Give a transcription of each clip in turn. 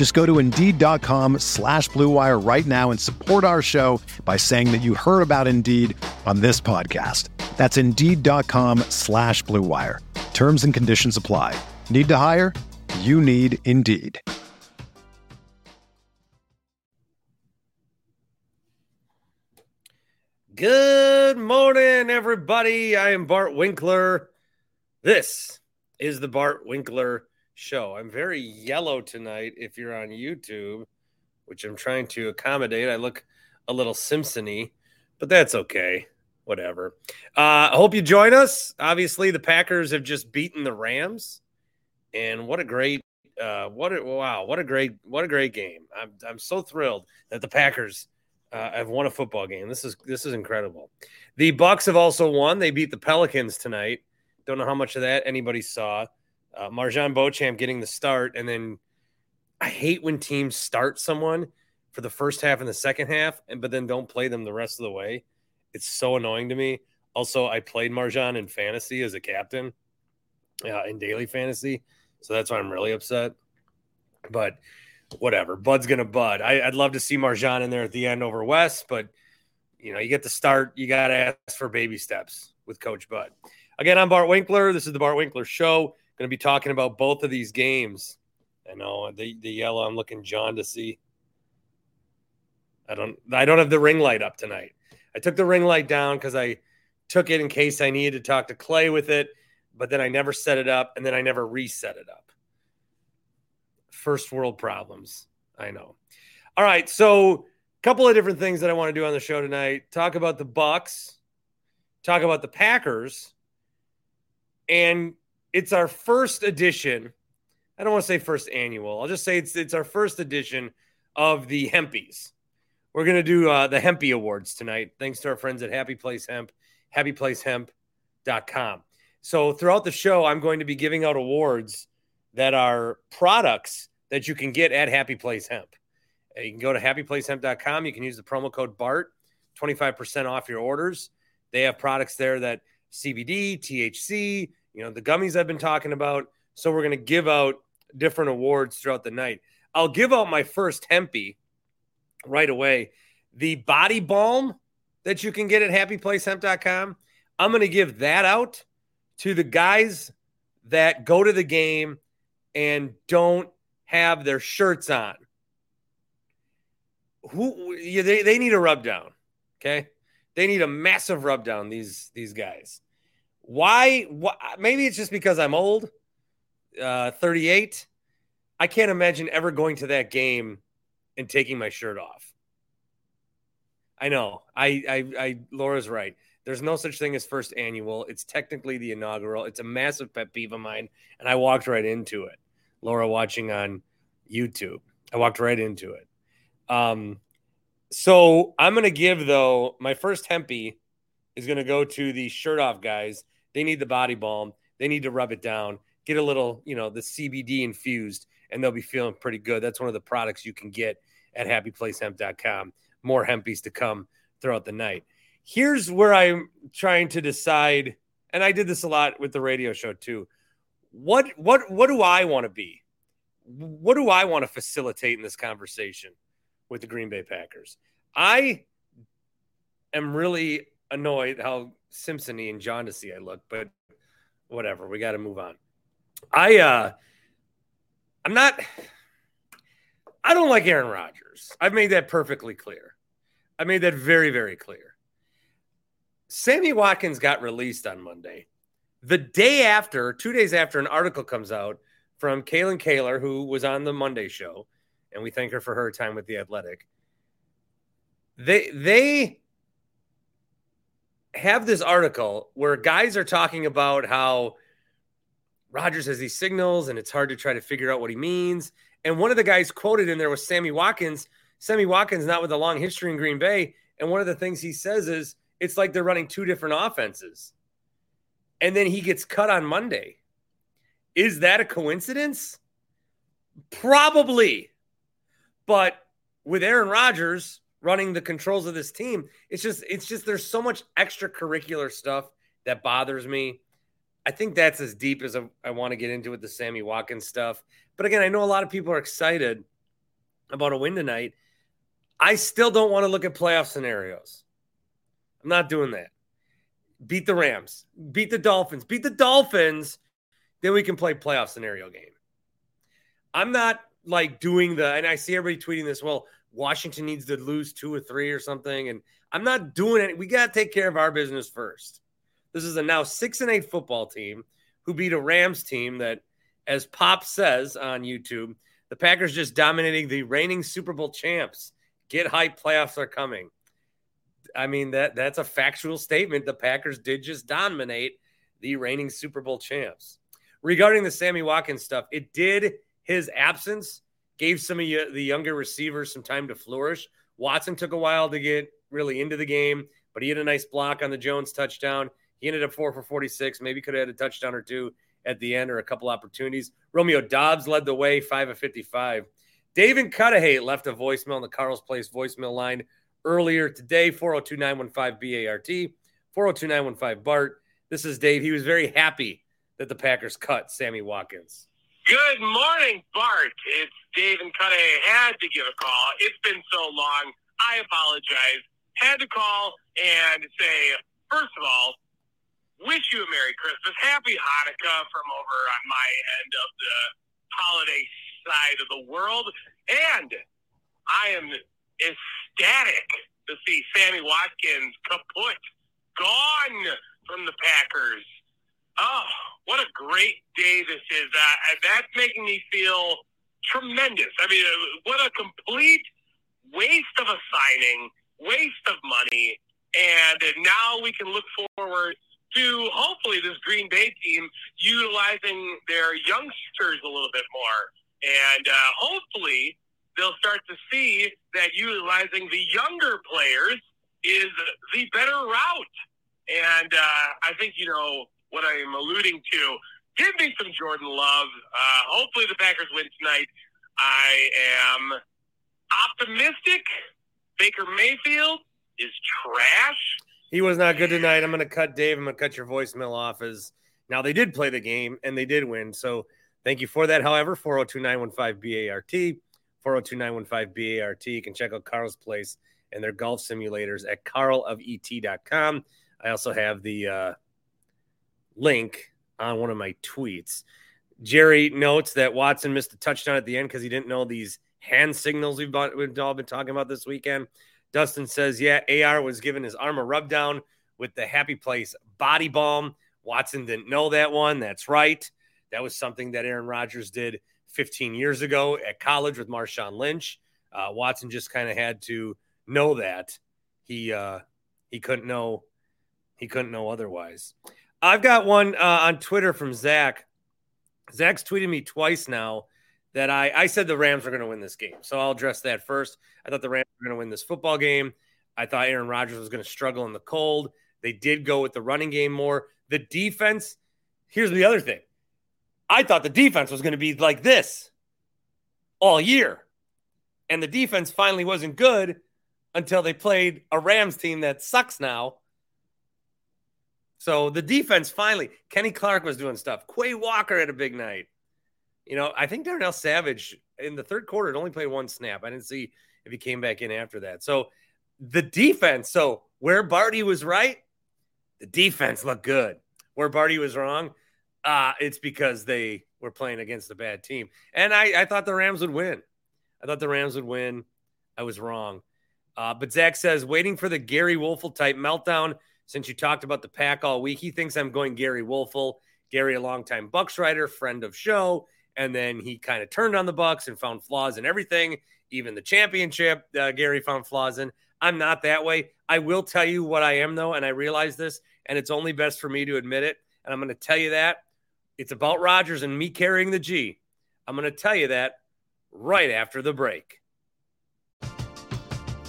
Just go to Indeed.com slash BlueWire right now and support our show by saying that you heard about Indeed on this podcast. That's Indeed.com slash BlueWire. Terms and conditions apply. Need to hire? You need Indeed. Good morning, everybody. I am Bart Winkler. This is the Bart Winkler Show. I'm very yellow tonight if you're on YouTube, which I'm trying to accommodate. I look a little Simpsony, but that's okay. Whatever. Uh, I hope you join us. Obviously, the Packers have just beaten the Rams, and what a great, uh, what a wow, what a great, what a great game. I'm I'm so thrilled that the Packers uh, have won a football game. This is this is incredible. The Bucks have also won. They beat the Pelicans tonight. Don't know how much of that anybody saw. Uh, MarJon Beauchamp getting the start, and then I hate when teams start someone for the first half and the second half, and but then don't play them the rest of the way. It's so annoying to me. Also, I played MarJon in fantasy as a captain uh, in daily fantasy, so that's why I'm really upset. But whatever. Bud's gonna bud. I, would love to see MarJon in there at the end over West, but you know, you get the start, you gotta ask for baby steps with Coach Bud. Again, I'm Bart Winkler. This is the Bart Winkler Show. Gonna be talking about both of these games. I know the the yellow. I'm looking John to see. I don't I don't have the ring light up tonight. I took the ring light down because I took it in case I needed to talk to Clay with it, but then I never set it up and then I never reset it up first world problems. I know. All right, so a couple of different things that I want to do on the show tonight. Talk about the Bucks, talk about the Packers, and it's our first edition. I don't want to say first annual. I'll just say it's it's our first edition of the Hempies. We're gonna do uh, the Hempy Awards tonight, thanks to our friends at Happy Place Hemp, happyplacehemp.com. So throughout the show, I'm going to be giving out awards that are products that you can get at Happy Place Hemp. Uh, you can go to happyplacehemp.com. You can use the promo code BART, 25% off your orders. They have products there that CBD, THC, you know, the gummies I've been talking about. So we're going to give out different awards throughout the night. I'll give out my first Hempy right away. The body balm that you can get at happyplacehemp.com. I'm going to give that out to the guys that go to the game and don't have their shirts on. Who they, they need a rub down. Okay. They need a massive rub down, these these guys. Why, why maybe it's just because I'm old, uh, 38. I can't imagine ever going to that game and taking my shirt off. I know. I I, I Laura's right. There's no such thing as first annual. It's technically the inaugural. It's a massive pet peeve of mine, and I walked right into it. Laura watching on YouTube. I walked right into it. Um, so I'm gonna give though my first hempy is gonna go to the shirt off guys. They need the body balm. They need to rub it down, get a little, you know, the CBD infused, and they'll be feeling pretty good. That's one of the products you can get at happyplacehemp.com. More hempies to come throughout the night. Here's where I'm trying to decide, and I did this a lot with the radio show too what what what do I want to be? What do I want to facilitate in this conversation with the Green Bay Packers? I am really annoyed how Simpsony and see I look, but whatever. We got to move on. I uh I'm not I don't like Aaron Rodgers. I've made that perfectly clear. I made that very, very clear. Sammy Watkins got released on Monday. The day after, two days after, an article comes out from Kalyn Kahler, who was on the Monday show, and we thank her for her time with the Athletic. They they have this article where guys are talking about how Rodgers has these signals and it's hard to try to figure out what he means. And one of the guys quoted in there was Sammy Watkins. Sammy Watkins, not with a long history in Green Bay. And one of the things he says is it's like they're running two different offenses. And then he gets cut on Monday. Is that a coincidence? Probably. But with Aaron Rodgers running the controls of this team, it's just it's just there's so much extracurricular stuff that bothers me. I think that's as deep as I, I want to get into with the Sammy Watkins stuff. But again, I know a lot of people are excited about a win tonight. I still don't want to look at playoff scenarios. I'm not doing that. Beat the Rams, beat the Dolphins, beat the Dolphins, then we can play playoff scenario game. I'm not like doing the, and I see everybody tweeting this. Well, Washington needs to lose two or three or something, and I'm not doing it. We got to take care of our business first. This is a now six and eight football team who beat a Rams team that, as Pop says on YouTube, the Packers just dominating the reigning Super Bowl champs. Get hype, playoffs are coming. I mean that that's a factual statement. The Packers did just dominate the reigning Super Bowl champs. Regarding the Sammy Watkins stuff, it did his absence gave some of the younger receivers some time to flourish. Watson took a while to get really into the game, but he had a nice block on the Jones touchdown. He ended up four for 46. Maybe could have had a touchdown or two at the end or a couple opportunities. Romeo Doubs led the way, five of 55. David Cudahy left a voicemail on the Carl's Place voicemail line earlier today 402 915 BART, 402 915 BART. This is Dave. He was very happy that the Packers cut Sammy Watkins. Good morning, Bart. It's Dave and Cudahy. Had to give a call. It's been so long. I apologize. Had to call and say, first of all, wish you a Merry Christmas. Happy Hanukkah from over on my end of the holiday side of the world. And I am ecstatic to see Sammy Watkins kaput, gone from the Packers. Oh, what a great day this is. Uh, that's making me feel tremendous. I mean, uh, what a complete waste of a signing, waste of money. And now we can look forward to hopefully this Green Bay team utilizing their youngsters a little bit more. And uh, hopefully they'll start to see that utilizing the younger players is the better route. And uh, I think, you know, what I am alluding to, give me some Jordan Love. Uh, hopefully the Packers win tonight. I am optimistic. Baker Mayfield is trash. He was not good tonight. I'm going to cut Dave. I'm going to cut your voicemail off. As now they did play the game and they did win. So thank you for that. However, 402 915 BART. 402 915 BART. You can check out Carl's Place and their golf simulators at carlofet.com. I also have the uh, link on one of my tweets. Jerry notes that Watson missed a touchdown at the end because he didn't know these hand signals we've, bought, we've all been talking about this weekend. Dustin says, yeah, AR was given his arm a rub down with the happy place body balm. Watson didn't know that one. That's right. That was something that Aaron Rodgers did 15 years ago at college with Marshawn Lynch. Uh, Watson just kind of had to know that he uh, he couldn't know he couldn't know otherwise. I've got one uh, on Twitter from Zach. Zach's tweeted me twice now that I I said the Rams are going to win this game, so I'll address that first. I thought the Rams were going to win this football game. I thought Aaron Rodgers was going to struggle in the cold. They did go with the running game more. The defense. Here's the other thing. I thought the defense was going to be like this all year. And the defense finally wasn't good until they played a Rams team that sucks now. So the defense finally, Kenny Clark was doing stuff. Quay Walker had a big night. You know, I think Darnell Savage in the third quarter only played one snap. I didn't see if he came back in after that. So the defense, so where Barty was right, the defense looked good. Where Barty was wrong, uh, it's because they were playing against a bad team. And I, I thought the Rams would win. I thought the Rams would win. I was wrong. Uh, but Zach says, waiting for the Gary Woelfel type meltdown. Since you talked about the pack all week. He thinks I'm going Gary Woelfel. Gary, a longtime Bucks writer, friend of show, and then he kind of turned on the Bucks and found flaws in everything, even the championship. Uh, Gary found flaws in. I'm not that way. I will tell you what I am though, and I realize this, and it's only best for me to admit it. And I'm going to tell you that it's about Rodgers and me carrying the G. I'm going to tell you that right after the break.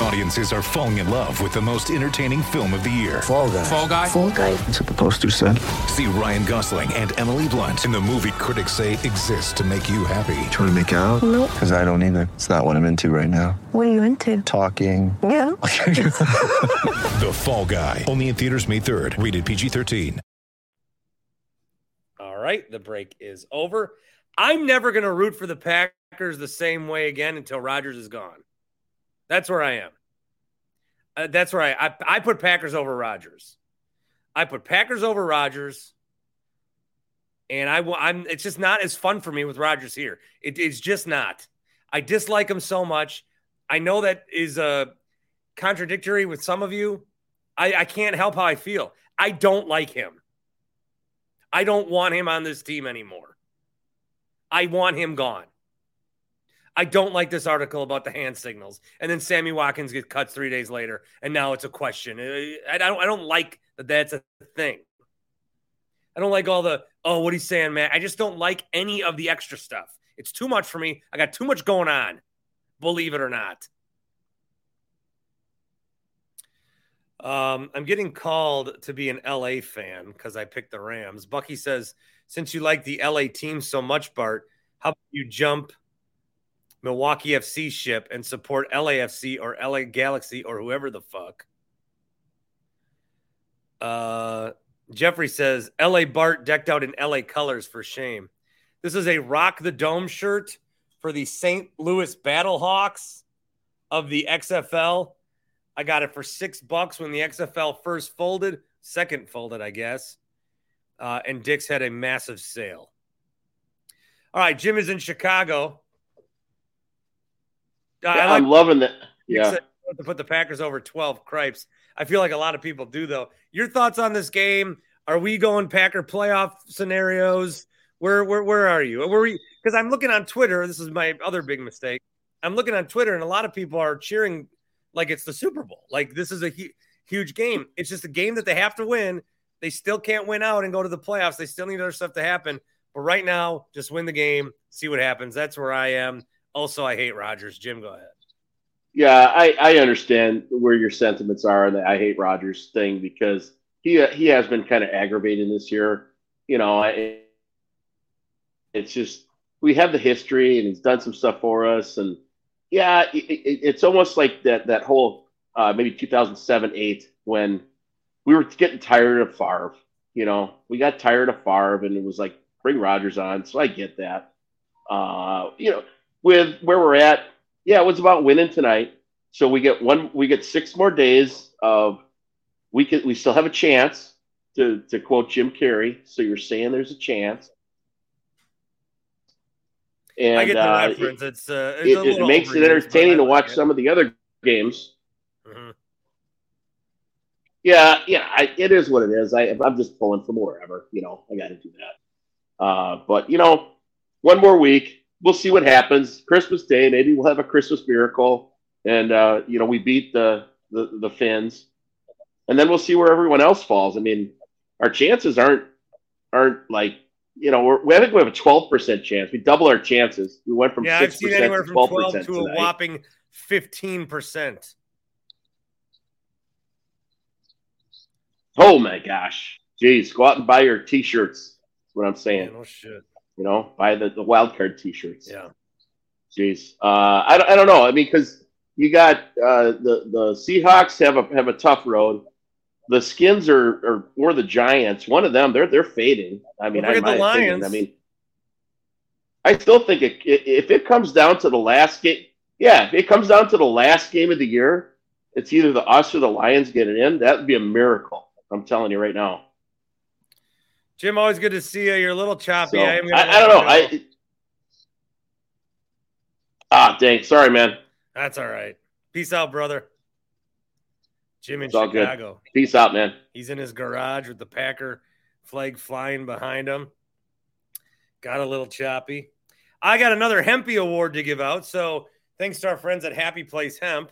Audiences are falling in love with the most entertaining film of the year. Fall guy. Fall Guy. Fall guy. That's what the poster said. See Ryan Gosling and Emily Blunt in the movie critics say exists to make you happy. Trying to make it out? Nope. Because I don't either. It's not what I'm into right now. What are you into? Talking. Yeah. The Fall Guy. Only in theaters May 3rd. Rated PG-13. All right, the break is over. I'm never going to root for the Packers the same way again until Rodgers is gone. That's where I am. Uh, that's where I, I I put Packers over Rodgers. I put Packers over Rodgers, and I I'm. It's just not as fun for me with Rodgers here. It, it's just not. I dislike him so much. I know that is uh, contradictory with some of you. I, I can't help how I feel. I don't like him. I don't want him on this team anymore. I want him gone. I don't like this article about the hand signals. And then Sammy Watkins gets cut three days later, and now it's a question. I don't, I don't like that that's a thing. I don't like all the, oh, what he's saying, man. I just don't like any of the extra stuff. It's too much for me. I got too much going on, believe it or not. Um, I'm getting called to be an LA fan because I picked the Rams. Bucky says, since you like the LA team so much, Bart, how about you jump Milwaukee FC ship and support LAFC or LA Galaxy or whoever the fuck? Uh, Jeffrey says, LA Bart decked out in LA colors for shame. This is a Rock the Dome shirt for the St. Louis Battlehawks of the XFL. I got it for six bucks when the XFL first folded, second folded, I guess. Uh, and Dick's had a massive sale. All right, Jim is in Chicago. I like I'm loving that. Yeah. to put the Packers over 12 cripes. I feel like a lot of people do, though. Your thoughts on this game? Are we going Packer playoff scenarios? Where where where are you? Where? Because I'm looking on Twitter. This is my other big mistake. I'm looking on Twitter, and a lot of people are cheering like it's the Super Bowl. Like this is a hu- huge game. It's just a game that they have to win. They still can't win out and go to the playoffs. They still need other stuff to happen. But right now, just win the game, see what happens. That's where I am. Also, I hate Rodgers. Jim, go ahead. Yeah, I, I understand where your sentiments are on the I hate Rodgers thing because he he has been kind of aggravating this year. You know, I, it's just we have the history and he's done some stuff for us, and yeah, it, it, it's almost like that that whole uh, maybe 2007 eight when we were getting tired of Favre. You know, we got tired of Favre, and it was like bring Rodgers on. So I get that. Uh, you know, with where we're at, yeah, it was about winning tonight. So we get one, we get six more days of we can we still have a chance to to quote Jim Carrey. So you're saying there's a chance. And I get the uh, reference. It's uh, it's it, it makes it overused, but I entertaining to watch some of the other games. Mhm. Yeah, yeah, I, it is what it is. I, I'm just pulling from wherever, you know. I got to do that. Uh, but you know, one more week, we'll see what happens. Christmas Day, maybe we'll have a Christmas miracle, and uh, you know, we beat the, the the Fins, and then we'll see where everyone else falls. I mean, our chances aren't aren't like you know, we're, we I think we have a 12 percent chance. We double our chances. We went from Yeah, I've seen anywhere from 12 12 percent to a whopping 15%. Oh my gosh, jeez, go out and buy your T-shirts. That's what I'm saying. Yeah, no shit. You know, buy the, the wild card T-shirts. Yeah. Jeez, uh, I, don't- I don't know. I mean, because you got uh, the the Seahawks have a have a tough road. The Skins are, are or the Giants. One of them, they're they're fading. I mean, I, the my opinion. I mean, I still think it, it, if it comes down to the last game, yeah, if it comes down to the last game of the year, it's either the us or the Lions getting in. That would be a miracle. I'm telling you right now. Jim, always good to see you. You're a little choppy. So, I, I, I don't know. I ah, dang, sorry, man. That's all right. Peace out, brother. Jim in It's. Chicago. Peace out, man. He's in his garage with the Packer flag flying behind him. Got a little choppy. I got another Hempy award to give out. So thanks to our friends at Happy Place Hemp,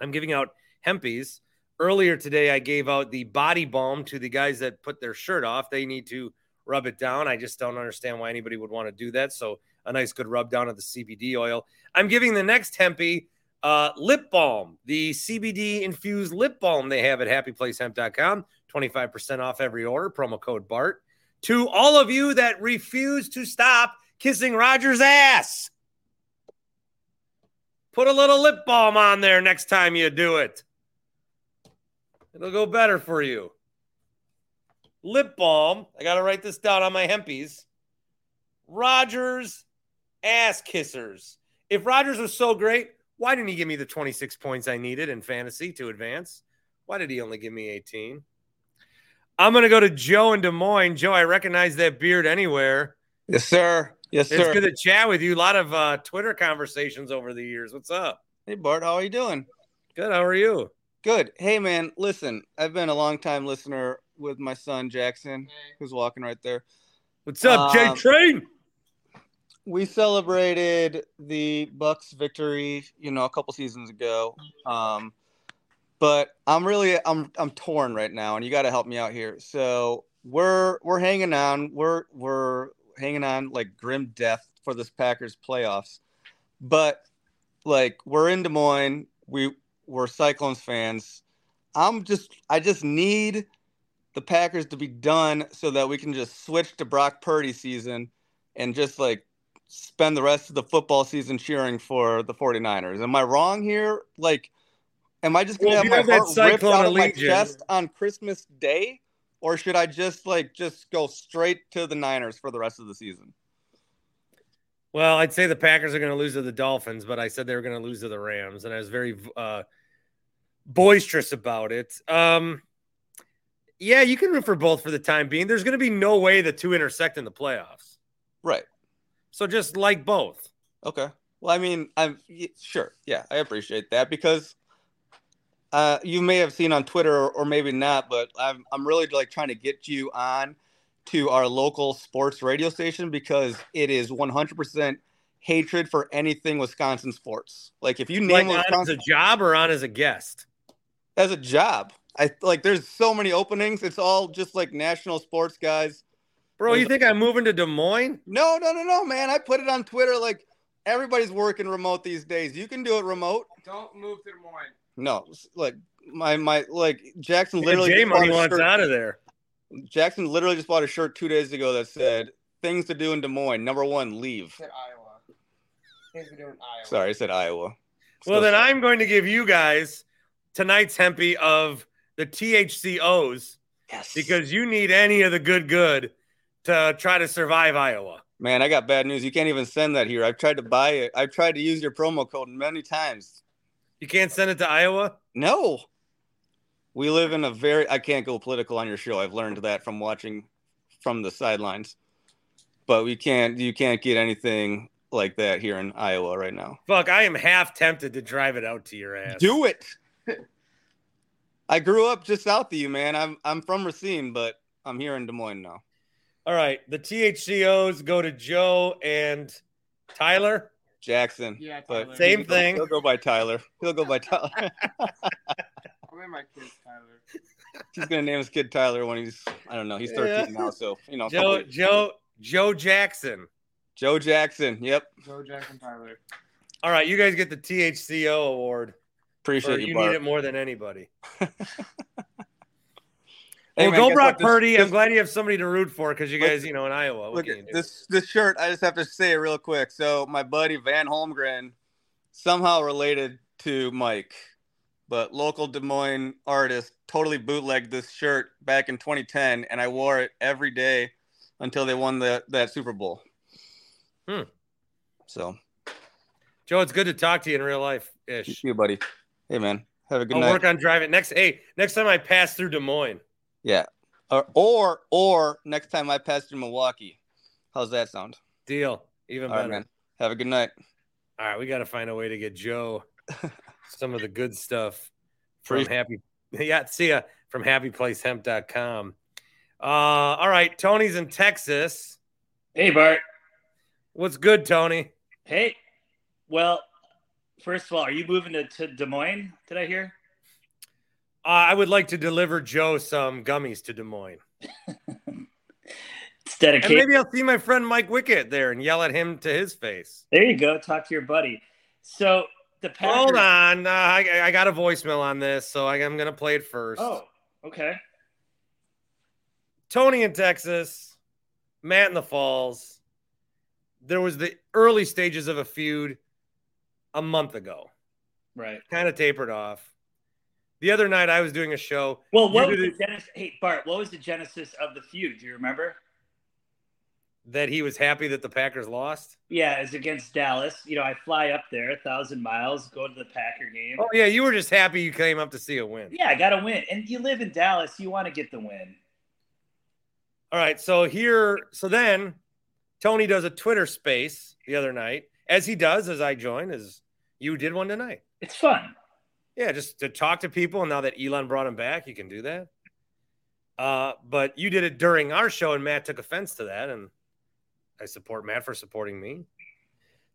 I'm giving out Hempies. Earlier today, I gave out the body balm to the guys that put their shirt off. They need to rub it down. I just don't understand why anybody would want to do that. So a nice good rub down of the CBD oil. I'm giving the next Hempy uh, lip balm, the CBD infused lip balm they have at happyplacehemp.com. 25% off every order, promo code BART. To all of you that refuse to stop kissing Rodgers' ass, put a little lip balm on there next time you do it. It'll go better for you. Lip balm. I got to write this down on my hempies. Rodgers ass kissers. If Rodgers was so great, why didn't he give me the 26 points I needed in fantasy to advance? Why did he only give me 18? I'm going to go to Joe in Des Moines. Joe, I recognize that beard anywhere. Yes, sir. Yes, It's sir. good to chat with you. A lot of uh, Twitter conversations over the years. What's up? Hey, Bart, how are you doing? Good. How are you? Good. Hey, man, listen, I've been a long time listener with my son Jackson, who's walking right there. What's up, J Um, Train? We celebrated the Bucks victory, you know, a couple seasons ago. Um, but I'm really I'm I'm torn right now, and you got to help me out here. So we're we're hanging on. We're we're hanging on like grim death for this Packers playoffs. But like we're in Des Moines, we we're Cyclones fans. I'm just I just need the Packers to be done so that we can just switch to Brock Purdy season and just like spend the rest of the football season cheering for the 49ers. Am I wrong here? Like am I just going Well, to have my have that heart ripped out of my chest on Christmas Day or should I just like just go straight to the Niners for the rest of the season? Well, I'd say the Packers are going to lose to the Dolphins, but I said they were going to lose to the Rams, and I was very uh, boisterous about it. Um, yeah, you can root for both for the time being. There's going to be no way the two intersect in the playoffs. Right. So just like both. Okay. Well, I mean, I'm sure. Yeah, I appreciate that because uh, you may have seen on Twitter or, or maybe not, but I'm I'm really like trying to get you on to our local sports radio station because it is 100% hatred for anything Wisconsin sports. Like if you Like name on as Wisconsin a job or on as a guest. As a job, I like there's so many openings. It's all just like national sports guys. Bro, you think I'm moving to Des Moines? No, no, no, no, man. I put it on Twitter like everybody's working remote these days. You can do it remote. Don't move to Des Moines. No, like my my like Jackson literally J just Money wants shirt- out of there. Jackson literally just bought a shirt two days ago that said things to do in Des Moines. Number one, leave. Said Iowa. Things to do in Iowa. Sorry, I said Iowa. Well, then sorry. I'm going to give you guys tonight's Hempy of the THCOs yes because you need any of the good good to try to survive Iowa. man, I got bad news. You can't even send that here. I've tried to buy it. I've tried to use your promo code many times. You can't send it to Iowa? No. We live in a very I can't go political on your show. I've learned that from watching from the sidelines. But we can't you can't get anything like that here in Iowa right now. Fuck, I am half tempted to drive it out to your ass. Do it. I grew up just south of you, man. I'm I'm from Racine, but I'm here in Des Moines now. All right, the THCOs go to Joe and Tyler. Jackson. Yeah, but Same he'll go- thing. He'll go by Tyler. He'll go by Tyler. I'll name my kids Tyler. he's gonna name his kid Tyler when he's I don't know. He's 13 Yeah. now, so you know. Joe couple- Joe Joe Jackson. Joe Jackson. Yep. Joe Jackson Tyler. All right, you guys get the THCO award. Appreciate For you, you Bart. need it more than anybody. Hey, well, man, go Brock what? This- Purdy. I'm glad you have somebody to root for because you Look- guys, you know, in Iowa. Look at this this shirt. I just have to say it real quick. So my buddy Van Holmgren, somehow related to Mike, but local Des Moines artist, totally bootlegged this shirt back in 2010, and I wore it every day until they won the that Super Bowl. Hmm. So, Joe, it's good to talk to you in real life ish. you buddy. Hey man, have a good night. I'll night. work on driving next. Hey, next time I pass through Des Moines, yeah. Or, or or next time I pass through Milwaukee. How's that sound? deal. Even All right, better. man. Have a good night. All right, we got to find a way to get Joe some of the good stuff from Free- Happy. Yeah, see ya from happyplacehemp.com. Uh, all right, Tony's in Texas. Hey, Bart. What's good, Tony? Hey. Well, first of all, are you moving to, to Des Moines? Did I hear? Uh, I would like to deliver Joe some gummies to Des Moines. It's And maybe I'll see my friend Mike Wickett there and yell at him to his face. There you go. Talk to your buddy. So the Packers. Hold on. Uh, I, I got a voicemail on this, so I, I'm going to play it first. Oh, okay. Tony in Texas, Matt in the Falls. There was the early stages of a feud a month ago. Right. Kind of tapered off. The other night I was doing a show. Well, what was the genesis? Hey, Bart, what was the genesis of the feud? Do you remember? that he was happy that the Packers lost. Yeah, it's against Dallas. You know, I fly up there a thousand miles, go to the Packer game. Oh yeah, you were just happy you came up to see a win. Yeah, I got a win. And you live in Dallas, you want to get the win. All right, so here, so then Tony does a Twitter space the other night, as he does as I join, as you did one tonight. It's fun. Yeah, just to talk to people. And now that Elon brought him back, you can do that. Uh, but you did it during our show, and Matt took offense to that, and I support Matt for supporting me.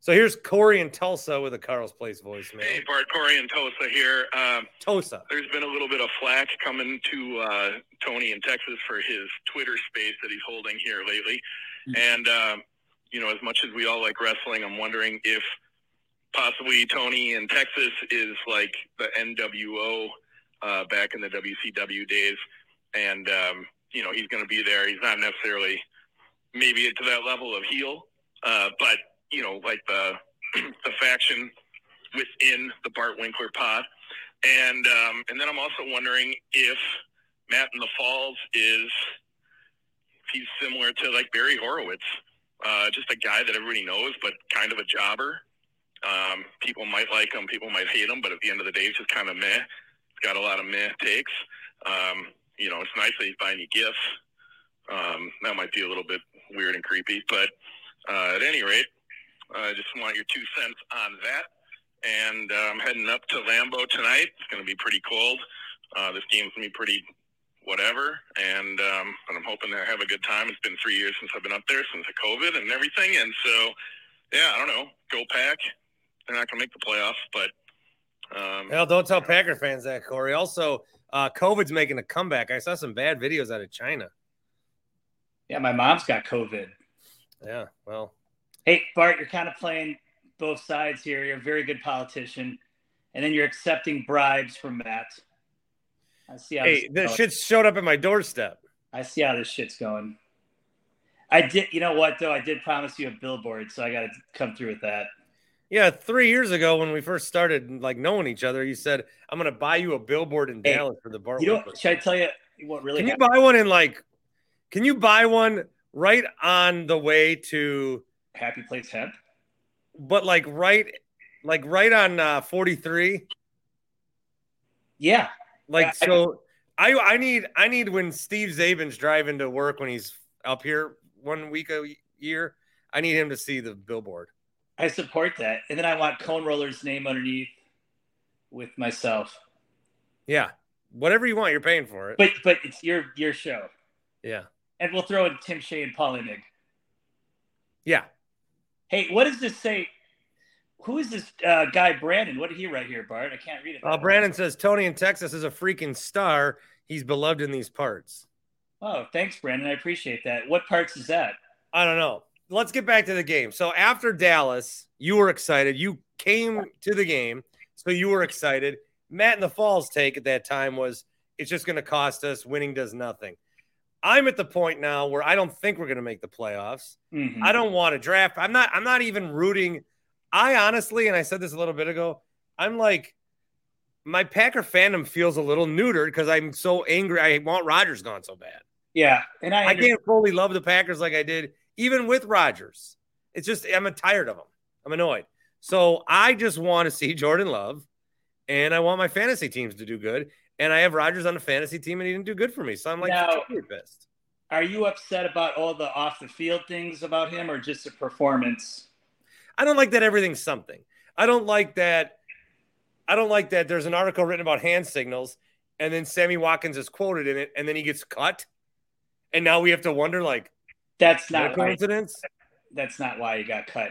So here's Corey in Tosa with a Carl's Place voicemail. Hey, Bart Corey and Tosa here. Um, Tosa. there's been a little bit of flack coming to uh, Tony in Texas for his Twitter space that he's holding here lately. And, um, you know, as much as we all like wrestling, I'm wondering if possibly Tony in Texas is like the NWO uh, back in the WCW days. And, um, you know, he's going to be there. He's not necessarily maybe to that level of heel, uh, but, you know, like the, the faction within the Bart Winkler pod. And um, and then I'm also wondering if Matt in the Falls is if he's similar to like Barry Horowitz, uh, just a guy that everybody knows, but kind of a jobber. Um, people might like him, people might hate him, but at the end of the day, he's just kind of meh. He's got a lot of meh takes. Um, you know, it's nice that he's buying you gifts. Um, that might be a little bit weird and creepy, but uh, at any rate, I just want your two cents on that and I'm heading up to Lambeau tonight. It's going to be pretty cold. Uh, this game's going to be pretty whatever, and um, and I'm hoping to have a good time. It's been three years since I've been up there since the COVID and everything, and so yeah, I don't know. Go pack. They're not going to make the playoffs, but um, Well, don't tell Packer fans that, Corey. Also, uh, COVID's making a comeback. I saw some bad videos out of China. Yeah, my mom's got COVID. Yeah, well, Hey, Bart, you're kind of playing both sides here. You're a very good politician, and then you're accepting bribes from Matt. I see how hey, this, the is shit showed up at my doorstep. I see how this shit's going. I did. You know what though? I did promise you a billboard, so I got to come through with that. Yeah, three years ago when we first started like knowing each other, you said I'm going to buy you a billboard in Hey, Dallas for the bar. You know, should I tell you what really? Can you buy one in like? Can you buy one right on the way to? Happy Place Hemp? But like right, like right on uh, 43. Yeah. Like I- so, I I need I need when Steve Zabin's driving to work when he's up here one week a year. I need him to see the billboard. I support that, and then I want Cone Roller's name underneath with myself. Yeah, whatever you want, you're paying for it. But but it's your your show, yeah, and we'll throw in Tim Shea and Paulie Mig. yeah. Hey, what does this say? Who is this uh, guy, Brandon? What did he write here, Bart? I can't read it. Uh, Brandon says Tony in Texas is a freaking star. He's beloved in these parts. Oh, thanks, Brandon. I appreciate that. What parts is that? I don't know. Let's get back to the game. So after Dallas, you were excited. You came to the game, so you were excited. Matt in the Falls take at that time was it's just going to cost us. Winning does nothing. I'm at the point now where I don't think we're going to make the playoffs. Mhm. I don't want to draft. I'm not. I'm not even rooting. I honestly, and I said this a little bit ago. I'm like, my Packer fandom feels a little neutered because I'm so angry. I want Rodgers gone so bad. Yeah, and I, I can't fully love the Packers like I did even with Rodgers. It's just I'm tired of them. I'm annoyed. So I just want to see Jordan Love, and I want my fantasy teams to do good. And I have Rodgers on the fantasy team, and he didn't do good for me. So I'm like Now- pissed. Are you upset about all the off the field things about him, or just the performance? I don't like that everything's something. I don't like that. I don't like that there's an article written about hand signals, and then Sammy Watkins is quoted in it, and then he gets cut, and now we have to wonder like That's not a why, coincidence. that's not why he got cut.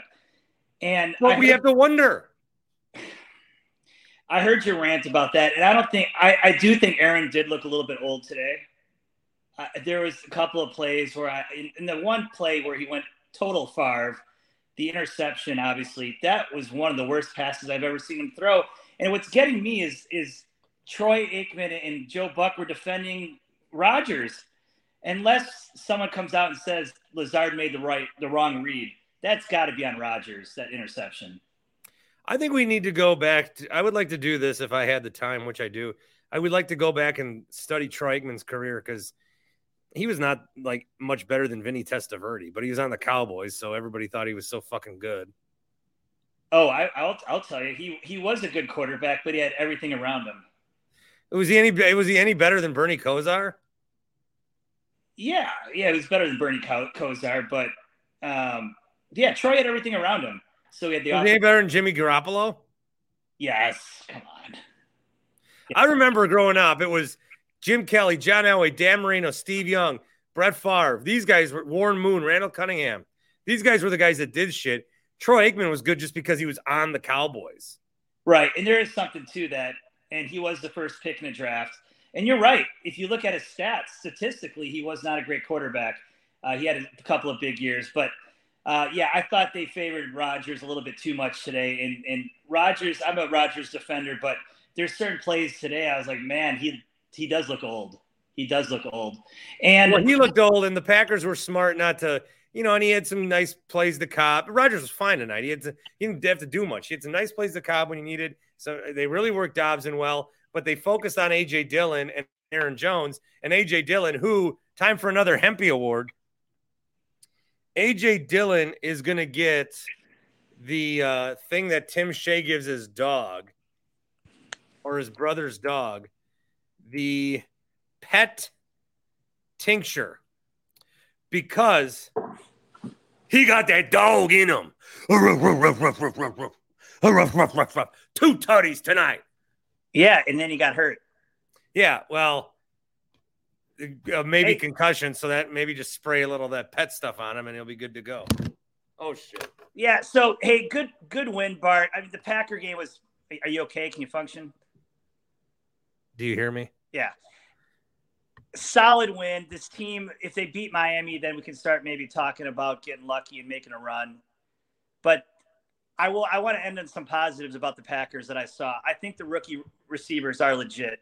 And I we heard- have to wonder. I heard your rant about that, and I don't think I, I do think Aaron did look a little bit old today. Uh, there was a couple of plays where I, in, in the one play where he went total Favre, the interception, obviously, that was one of the worst passes I've ever seen him throw. And what's getting me is is Troy Aikman and Joe Buck were defending Rodgers. Unless someone comes out and says Lazard made the right the wrong read, that's got to be on Rodgers that interception. I think we need to go back. To, I would like to do this if I had the time, which I do. I would like to go back and study Troy Aikman's career because he was not like much better than Vinny Testaverde, but he was on the Cowboys, so everybody thought he was so fucking good. Oh, I, I'll I'll tell you, he he was a good quarterback, but he had everything around him. Was he any? Was he any better than Bernie Kosar? Yeah, yeah, he was better than Bernie Ko- Kosar, but um, yeah, Troy had everything around him. So he had the Was he any better than Jimmy Garoppolo? Yes, come on. I remember growing up, it was Jim Kelly, John Elway, Dan Marino, Steve Young, Brett Favre. These guys were Warren Moon, Randall Cunningham. These guys were the guys that did shit. Troy Aikman was good just because he was on the Cowboys. Right, and there is something to that. And he was the first pick in the draft. And you're right. If you look at his stats, statistically, he was not a great quarterback. Uh, he had a couple of big years, but uh, yeah, I thought they favored Rodgers a little bit too much today. And and Rodgers, I'm a Rodgers defender, but there's certain plays today. I was like, man, he he does look old. He does look old. And well, he looked old, and the Packers were smart not to, you know, and he had some nice plays to Cobb. Rodgers was fine tonight. He had to, he didn't have to do much. He had some nice plays to Cobb when he needed. So they really worked Doubs in well, but they focused on AJ Dillon and Aaron Jones and AJ Dillon, who time for another Hempy Award. AJ Dillon is going to get the uh, thing that Tim Shea gives his dog or his brother's dog, the pet tincture, because he got that dog in him. Two tutties tonight. yeah, and then he got hurt. Yeah, well, uh, maybe Hey. concussion, so that maybe just spray a little of that pet stuff on him and he'll be good to go. Oh shit! Yeah. So hey, good good win, Bart. I mean, the Packer game was. Are you okay? Can you function? Do you hear me? Yeah. Solid win. This team, if they beat Miami, then we can start maybe talking about getting lucky and making a run. But I will I want to end on some positives about the Packers that I saw. I think the rookie receivers are legit.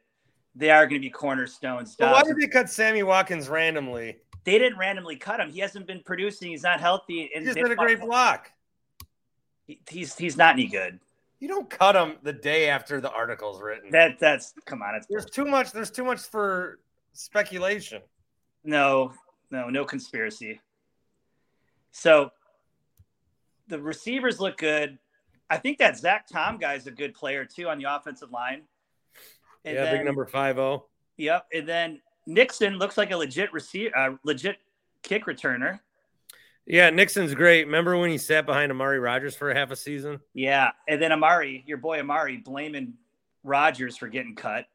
They are going to be cornerstones. But why did they cut Sammy Watkins randomly? They didn't randomly cut him. He hasn't been producing. He's not healthy. He And just they- did a great block. He- He's he's not any good. You don't cut them the day after the article's written. That that's come on. It's There's too much. There's too much for speculation. No, no, no conspiracy. So the receivers look good. I think that Zach Tom guy is a good player too on the offensive line. And yeah, then, big number five zero. Yep, and then Nixon looks like a legit receiver, uh, legit kick returner. Yeah, Nixon's great. Remember when he sat behind Amari Rodgers for a half a season? Yeah, and then Amari, your boy Amari, blaming Rodgers for getting cut.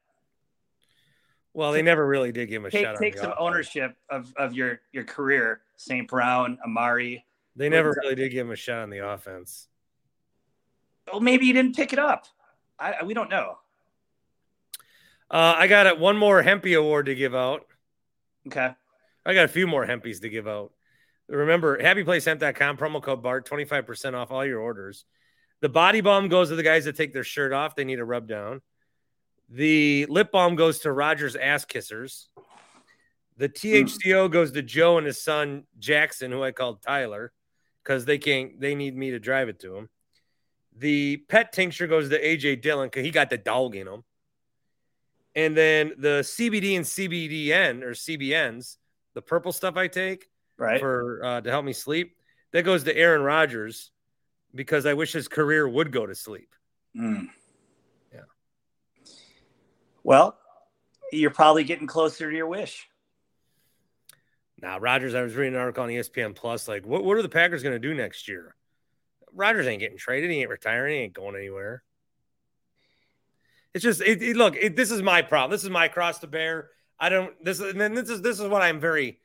Well, they never really did give him a Take, shot. on take some offense. ownership of, of your your career, St. Brown, Amari. They never really did give him a shot on the offense. Oh, maybe he didn't pick it up. I, I- we don't know. Uh, I got it. One more Hempy award to give out. Okay. I got a few more Hempies to give out. Remember, happyplacehemp.com, promo code BART, 25% off all your orders. The body balm goes to the guys that take their shirt off. They need a rub down. The lip balm goes to Rodgers' ass kissers. The THCO goes to Joe and his son Jackson, who I called Tyler, because they can't, they need me to drive it to him. The pet tincture goes to AJ Dillon because he got the dog in him. And then the CBD and CBDN or CBNs, the purple stuff I take right for uh, to help me sleep, that goes to Aaron Rodgers because I wish his career would go to sleep. Mm. Yeah. Well, you're probably getting closer to your wish. Now, Rodgers, I was reading an article on ESPN Plus, like, what, what are the Packers going to do next year? Rodgers ain't getting traded. He ain't retiring. He ain't going anywhere. It's just, it, it- look, it, this is my problem. This is my cross to bear. I don't, this and then this is, this is what I'm very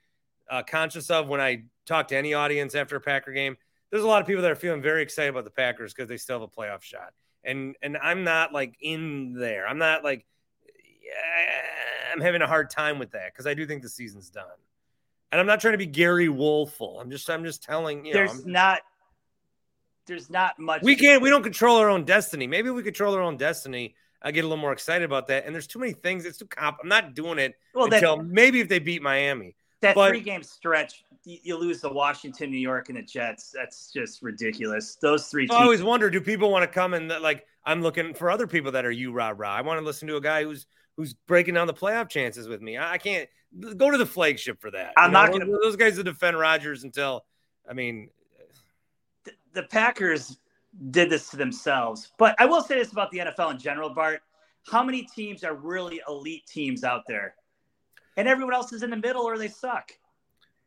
uh, conscious of when I talk to any audience after a Packer game. There's a lot of people that are feeling very excited about the Packers because they still have a playoff shot. And, and I'm not like in there. I'm not like, yeah, I'm having a hard time with that because I do think the season's done. And I'm not trying to be Gary Woelfel. I'm just, I'm just telling you. there's I'm- not there's not much we can't. We don't control our own destiny. Maybe we control our own destiny. I get a little more excited about that. And there's too many things. It's too comp. I'm not doing it Well, until maybe if they beat Miami. That but- three game stretch you, lose the Washington, New York, and the Jets. That's just ridiculous. Those three So I always wonder: Do people want to come and like? I'm looking for other people that are you rah rah. I want to listen to a guy who's who's breaking down the playoff chances with me. I, I can't go to the flagship for that. I'm You know, not gonna- those, those guys that defend Rodgers until. I mean, the, the Packers did this to themselves. But I will say this about the NFL in general, Bart. How many teams are really elite teams out there? And everyone else is in the middle or they suck.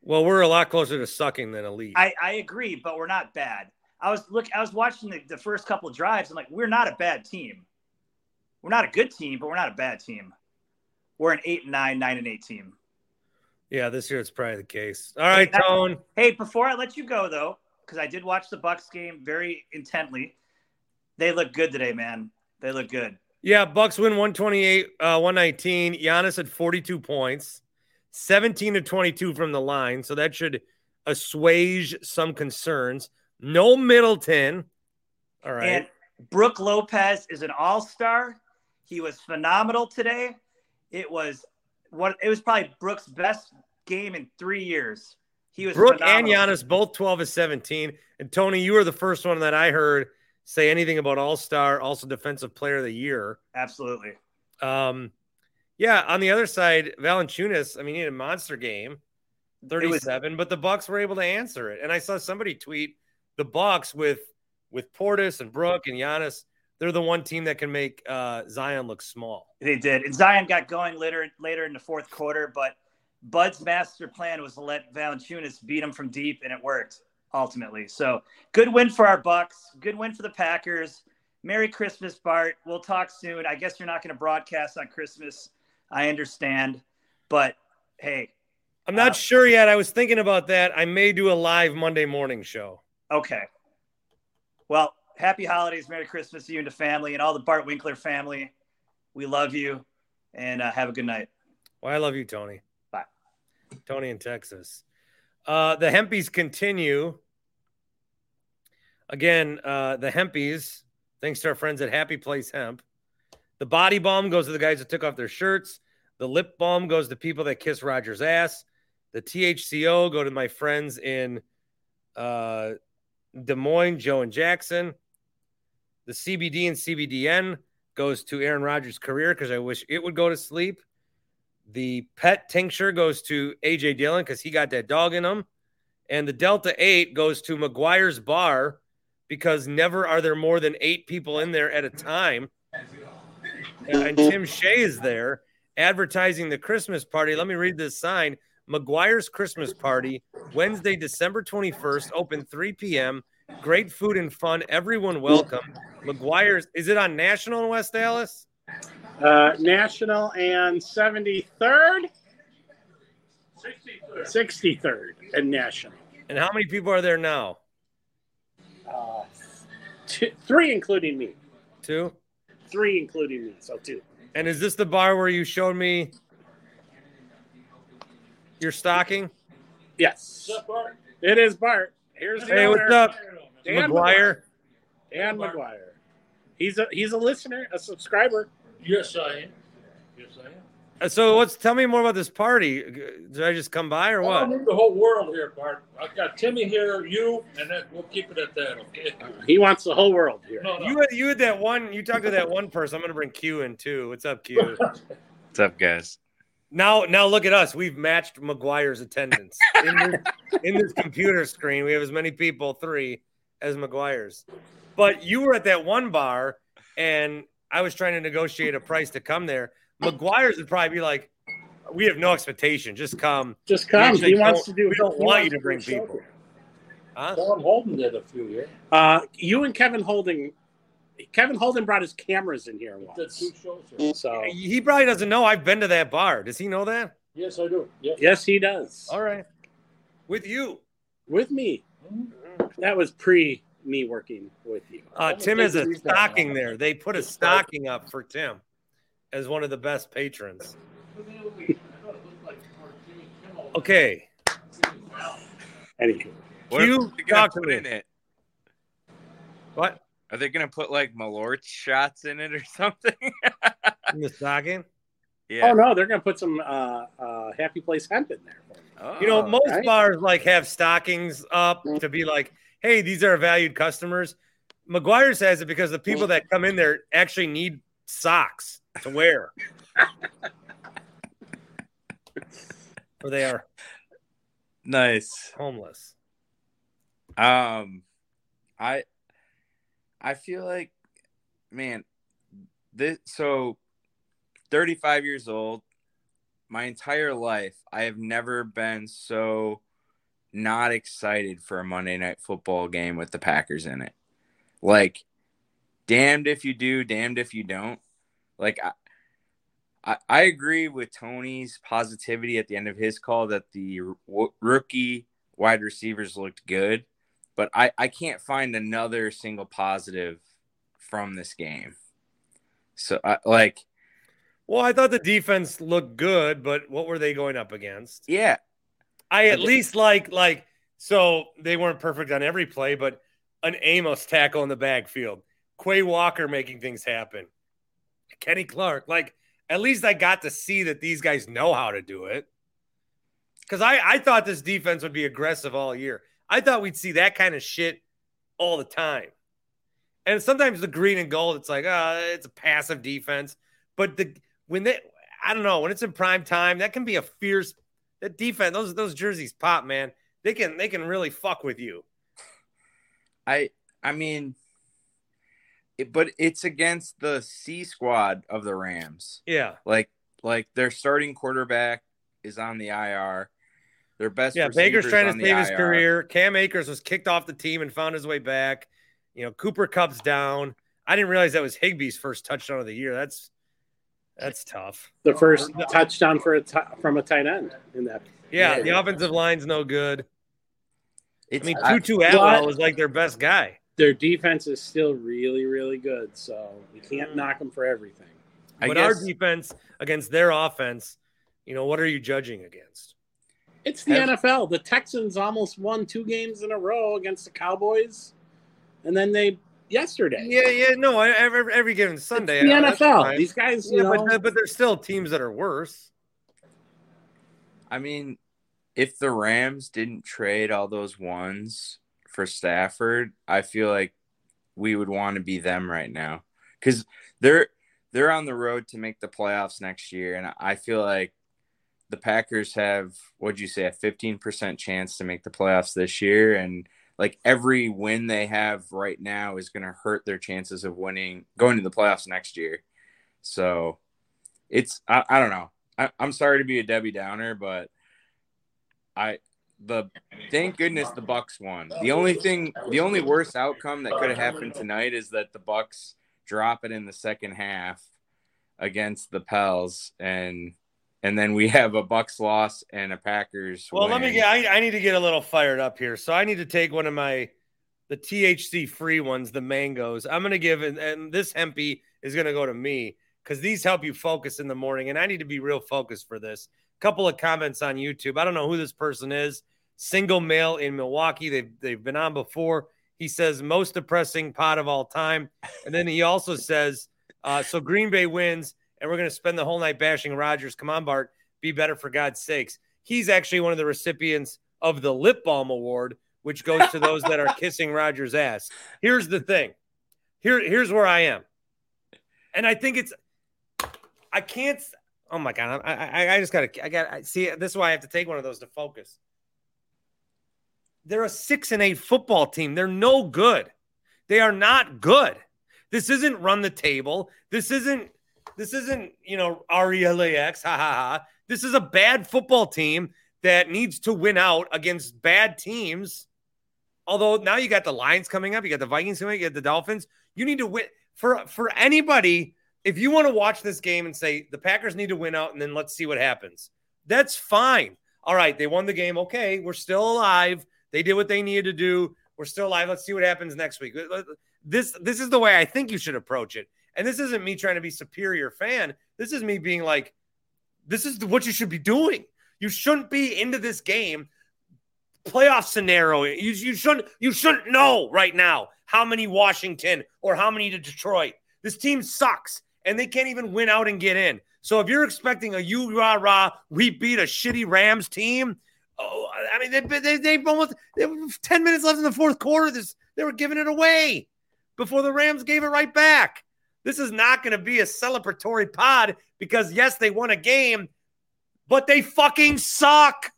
well, we're a lot closer to sucking than elite. I, I agree, but we're not bad. I was look I was watching the, the first couple of drives. And I'm like, we're not a bad team. We're not a good team, but we're not a bad team. We're an eight and nine, nine and eight team. yeah, this year it's probably the case. All right, Hey, Tone. Hey, before I let you go though, because I did watch the Bucks game very intently. They look good today, man. They look good. Yeah, Bucks win 128, uh, 119. Giannis had 42 points, 17 to 22 from the line. So that should assuage some concerns. No Middleton. All right. And Brook Lopez is an all-star. He was phenomenal today. It was what it was probably Brook's best game in three years. He was Brooke and phenomenal. Giannis both 12 of 17. And Tony, you were the first one that I heard say anything about All Star, also Defensive Player of the Year. Absolutely. Um, yeah, on the other side, Valanciunas, I mean, he had a monster game, 37, but the Bucks were able to answer it. And I saw somebody tweet the Bucks with with Portis and Brook and Giannis. They're the one team that can make uh, Zion look small. They did. And Zion got going later later in the fourth quarter, but Bud's master plan was to let Valanciunas beat him from deep, and it worked ultimately. So good win for our Bucks. Good win for the Packers. Merry Christmas, Bart. We'll talk soon. I guess you're not going to broadcast on Christmas. I understand, but hey, I'm not Uh, sure yet. I was thinking about that. I may do a live Monday morning show. okay. Well, happy holidays, Merry Christmas to you and the family, and all the Bart Winkler family. We love you, and uh, have a good night. Well, I love you, Tony. Bye. Tony in Texas. Uh, the Hempies continue. Again, uh, the Hempies, thanks to our friends at Happy Place Hemp. The body balm goes to the guys that took off their shirts. The lip balm goes to people that kiss Rodgers' ass. The THCO go to my friends in uh, Des Moines, Joe and Jackson. The CBD and CBDN goes to Aaron Rodgers' career because I wish it would go to sleep. The pet tincture goes to AJ Dillon because he got that dog in him. And the Delta 8 goes to McGuire's Bar because never are there more than eight people in there at a time. And Tim Shea is there advertising the Christmas party. Let me read this sign McGuire's Christmas Party, Wednesday, December 21st, open 3 p.m. Great food and fun. Everyone welcome. McGuire's, is it on National in West Allis? Uh, National and 73rd? 63rd and National. And how many people are there now? Uh, two, three, including me. Two? Three, including me. So two. And is this the bar where you showed me your stocking? Yes. It is Bart. Here's the Hey, owner, what's up, Dan McGuire? Dan McGuire. He's a he's a listener, a subscriber. Yes, I am. Yes, I am. Uh, So what's tell me more about this party? Did I just come by or Well, I what? need the whole world here, Bart. I've got Timmy here, you, and then we'll keep it at that, okay? He wants the whole world here. No, no. You had you had that one. You talked to that one person. I'm gonna bring Q in too. What's up, Q? What's up, guys? Now, now look at us. We've matched McGuire's attendance in this, in this computer screen. We have as many people, three, as McGuire's. But you were at that one bar, and I was trying to negotiate a price to come there. McGuire's would probably be like, "We have no expectation. Just come. Just come. He wants to don't- We don't want you to bring a show people. here. Huh? Don Holden did a few years. Uh, you and Kevin Holden. Kevin Holden brought his cameras in here once. two shows. So He probably doesn't know I've been to that bar. Does he know that? Yes, I do. Yes. yes, he does. All right. With you. With me. That was pre me working with you. Uh, Tim has a stocking there. They put a stocking up for Tim as one of the best patrons. Okay. Anywho. What are You they gonna put in it? What? Are they gonna put like Malort shots in it or something? In the stocking? yeah. Oh no, they're gonna put some uh, uh, Happy Place hemp in there. Oh, You know, most right. bars like have stockings up to be like, hey, these are valued customers. McGuire says it because the people that come in there actually need socks to wear. or they are nice. homeless. Um, I, I feel like, man, this so, thirty-five years old. My entire life, I have never been so not excited for a Monday night football game with the Packers in it. Like, damned if you do, damned if you don't. Like, I, I, I agree with Tony's positivity at the end of his call that the rookie wide receivers looked good, but I, I can't find another single positive from this game. So, I, like, Well, I thought the defense looked good, but what were they going up against? yeah, I at least like like so they weren't perfect on every play, but an Amos tackle in the backfield, Quay Walker making things happen, Kenny Clark. Like at least I got to see that these guys know how to do it. Because I I thought this defense would be aggressive all year. I thought we'd see that kind of shit all the time. And sometimes the green and gold, it's like, uh, it's a passive defense. But the when they, I don't know, when it's in prime time, that can be a fierce. That defense, those those jerseys pop, man. They can they can really fuck with you. I I mean, but it's against the C squad of the Rams. Yeah, Like like their starting quarterback is on the IR. Their best yeah. Baker's trying to save his IR. career. Cam Akers was kicked off the team and found his way back. You know, Cooper Kupp's down. I didn't realize that was Higbee's first touchdown of the year. That's that's tough. The first touchdown for a t- from a tight end in that. Yeah, the offensive line's no good. I It's mean, Tutu Atwell was like their best guy. Their defense is still really, really good, so you can't knock them for everything. I but our defense against their offense, you know, what are you judging against? It's the Have- NFL. The Texans almost won two games in a row against the Cowboys, and then they yesterday. Yeah, yeah, no, every, every given Sunday. the uh, that's NFL. These guys, you Yeah, know, but but there's still teams that are worse. I mean, if the Rams didn't trade all those ones for Stafford, I feel like we would want to be them right now because they're they're on the road to make the playoffs next year, and I feel like the Packers have what'd you say a fifteen percent chance to make the playoffs this year, and like every win they have right now is going to hurt their chances of winning going to the playoffs next year. So it's I, I don't know. I, I'm sorry to be a Debbie Downer, but I the thank goodness the Bucks won. The only thing, the only worst outcome that could have happened tonight is that the Bucks drop it in the second half against the Pels, and and then we have a Bucks loss and a Packers. Well, let me get. I, I need to get a little fired up here. So I need to take one of my the THC free ones, the mangoes. I'm gonna give and, and this hempy is gonna go to me because these help you focus in the morning, and I need to be real focused for this. Couple of comments on YouTube. I don't know who this person is. Single male in Milwaukee. They've they've been on before. He says most depressing pot of all time, and then he also says, uh, "So Green Bay wins, and we're going to spend the whole night bashing Rodgers. Come on, Bart, be better for God's sakes." He's actually one of the recipients of the Lip Balm Award, which goes to those that are kissing Rodgers' ass. Here's the thing. Here, here's where I am, and I think it's. I can't. Oh my god! I, I, I just gotta. I got. See, this is why I have to take one of those to focus. They're a six and eight football team. They're no good. They are not good. This isn't run the table. This isn't. This isn't you know RELAX. Ha ha ha. This is a bad football team that needs to win out against bad teams. Although now you got the Lions coming up, you got the Vikings coming, up, you got the Dolphins. You need to win for for anybody. If you want to watch this game and say the Packers need to win out, and then let's see what happens. That's fine. All right, they won the game. Okay, we're still alive. They did what they needed to do. We're still alive. Let's see what happens next week. This this is the way I think you should approach it. And this isn't me trying to be superior fan. This is me being like, this is what you should be doing. You shouldn't be into this game playoff scenario. You, you shouldn't you shouldn't know right now how many Washington or how many to Detroit. This team sucks and they can't even win out and get in. So if you're expecting a you rah rah, we beat a shitty Rams team. Oh, I mean, they they they almost they ten minutes left in the fourth quarter. This they were giving it away before the Rams gave it right back. This is not going to be a celebratory pod because yes, they won a game, but they fucking suck.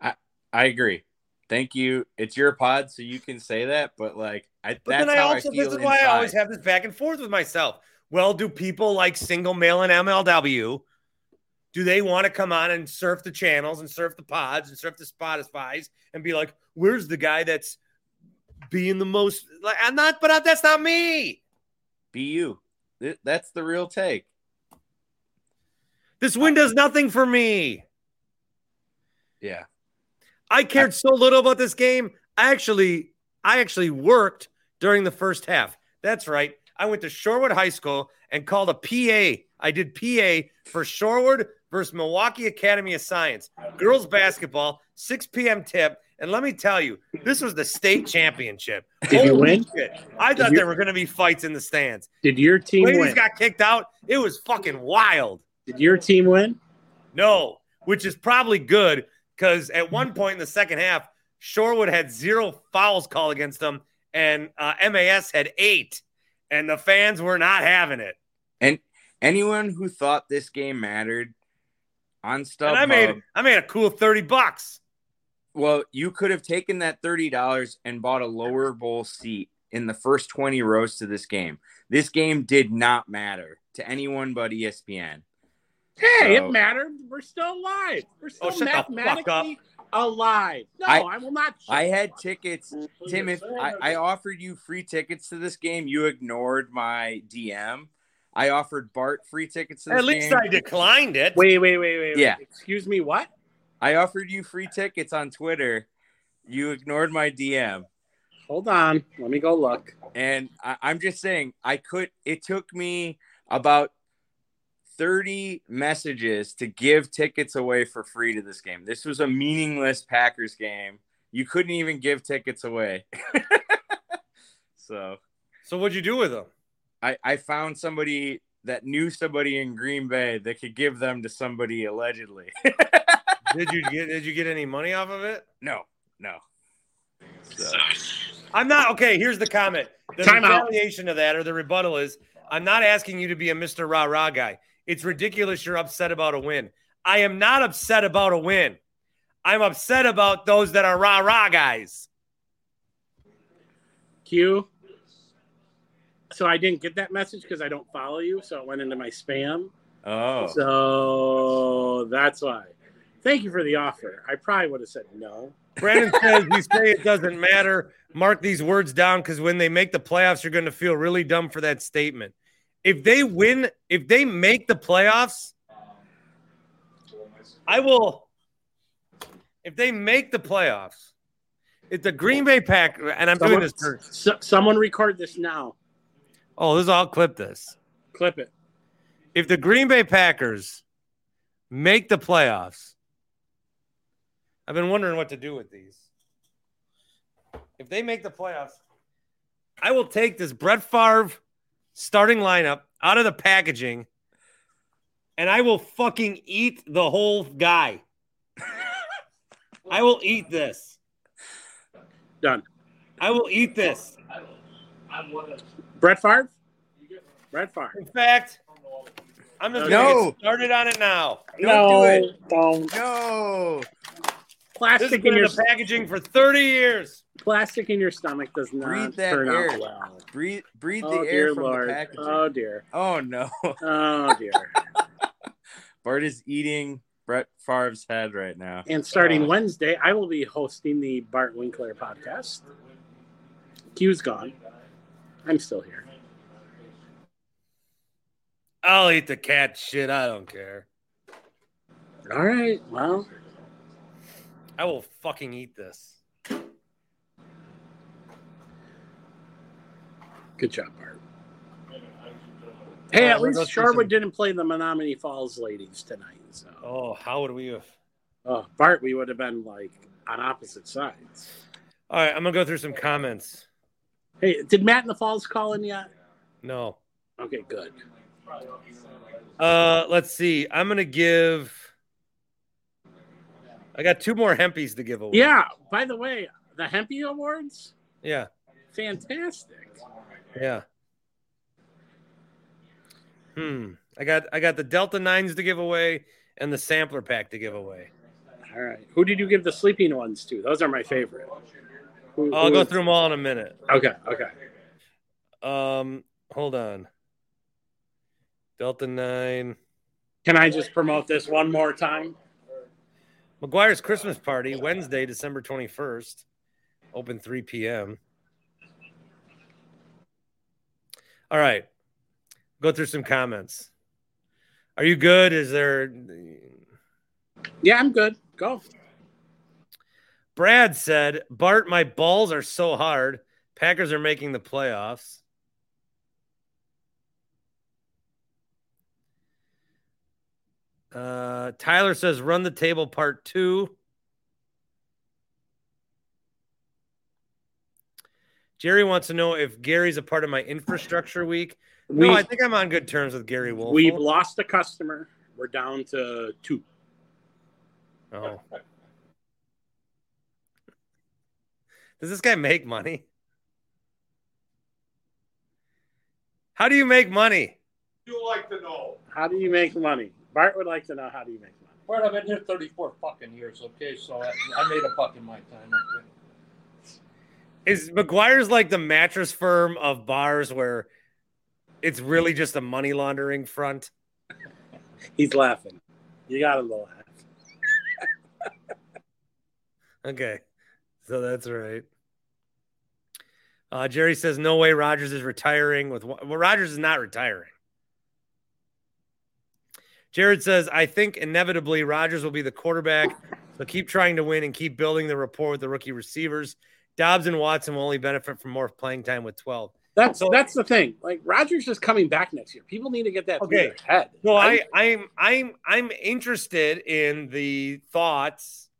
I I agree. Thank you. It's your pod, so you can say that. But like, I But that's then I how also I feel this is why I always have this back and forth with myself. Well, do people like single male and MLW? Do they want to come on and surf the channels and surf the pods and surf the Spotify's and be like, "Where's the guy that's being the most?" Like, I'm not, but that's not me. Be you. That's the real take. This win does nothing for me. Yeah. I cared so little about this game. I actually, I actually worked during the first half. That's right. I went to Shorewood High School and called a PA. I did PA for Shorewood versus Milwaukee Academy of Science. Girls basketball, 6 p.m. tip. And let me tell you, this was the state championship. Did you win? shit. I Did thought there were going to be fights in the stands. Did your team Ladies win? got kicked out. It was fucking wild. Did your team win? No, which is probably good because at one point in the second half, Shorewood had zero fouls called against them, and uh, MAS had eight, and the fans were not having it. And anyone who thought this game mattered on StubHub, I made I made a cool thirty bucks. well, you could have taken that thirty dollars and bought a lower bowl seat in the first twenty rows to this game. This game did not matter to anyone but ESPN. Hey, So- it mattered. We're still alive. We're still Oh, shut the fuck up. mathematically alive. No, I- I, will not. I had tickets, Tim. If I, I offered you free tickets to this game, you ignored my DM. I offered Bart free tickets to this At least game. I declined it. Wait, wait, wait, wait. Yeah. Wait. Excuse me. What? I offered you free tickets on Twitter. You ignored my DM. Hold on. Let me go look. And I, I'm just saying, I could. It took me about 30 messages to give tickets away for free to this game. This was a meaningless Packers game. You couldn't even give tickets away. so So what'd you do with them? I, I found somebody that knew somebody in Green Bay that could give them to somebody allegedly. Did you get did you get any money off of it? no, no. So, I'm not okay. Here's the comment. The Time out. retaliation of that or the rebuttal is I'm not asking you to be a Mr. Rah Rah guy. It's ridiculous you're upset about a win. I am not upset about a win. I'm upset about those that are rah rah guys. Q. So I didn't get that message because I don't follow you, so it went into my spam. Oh. So that's why. Thank you for the offer. I probably would have said no. Brandon says you say it doesn't matter. Mark these words down because when they make the playoffs, you're going to feel really dumb for that statement. If they win, if they make the playoffs, I will. If they make the playoffs, if the Green Bay Pack and I'm Someone, doing this for so- someone record this now. oh, this I'll clip this. Clip it. If the Green Bay Packers make the playoffs, I've been wondering what to do with these. If they make the playoffs, I will take this Brett Favre starting lineup out of the packaging and I will fucking eat the whole guy. I will eat this. Done. I will eat this. Brett Favre? Brett Favre. In fact, I'm just No. gonna get started on it now. no, don't. No. This has Plastic been in in your the packaging for 30 years. Plastic in your stomach does not Breathe that turn air. out well. Breathe, breathe Oh the dear air from Lord. the packaging. Oh dear. Oh no. Oh dear. Bart is eating Brett Favre's head right now. and starting Wednesday, I will be hosting the Bart Winkler podcast. Q's gone. I'm still here. I'll eat the cat shit. I don't care. All right. Well, I will fucking eat this. Good job, Bart. Hey, Uh, at we'll least through Shorewood didn't play the Menomonee Falls ladies tonight. So, Oh, how would we have? oh, Bart, we would have been like on opposite sides. All right, I'm gonna go through some comments. Hey, did Matt in the Falls call in yet? No. Okay, good. Uh, let's see. I'm gonna give. I got two more hempies to give away. Yeah. By the way, the Hempy Awards, Yeah. fantastic. Yeah. Hmm. I got I got the Delta Nines to give away and the sampler pack to give away. All right. Who did you give the sleeping ones to? Those are my favorite. Who- I'll who go is- through them all in a minute. Okay. Okay. Um, hold on. Delta Nine. Can I just promote this one more time? McGuire's Christmas Party, Wednesday, December 21st. Open 3 p.m. All right. Go through some comments. Are you good? Is there. Yeah, I'm good. Go. Brad said, Bart, my balls are so hard. Packers are making the playoffs. Uh, Tyler says, run the table part two. Jerry wants to know if Gary's a part of my infrastructure week. We- no, I think I'm on good terms with Gary Wolf. We've lost a customer. We're down to two. Oh. Does this guy make money? How do you make money? You like to know. How do you make money? Bart would like to know how do you make money. Bart, I've been here 34 fucking years, okay? So I, I made a buck in my time, okay? Is McGuire's like the mattress firm of bars where it's really just a money laundering front? He's laughing. You got him to laugh. Okay. So that's right. Uh, Jerry says, no way Rodgers is retiring with well, Rodgers is not retiring. Jared says, I think inevitably Rodgers will be the quarterback. So keep trying to win and keep building the rapport with the rookie receivers. Doubs and Watson will only benefit from more playing time with 12. That's So- that's the thing. Like Rodgers is coming back next year. People need to get that Okay. their head. No, I. I'm I'm I'm interested in the thoughts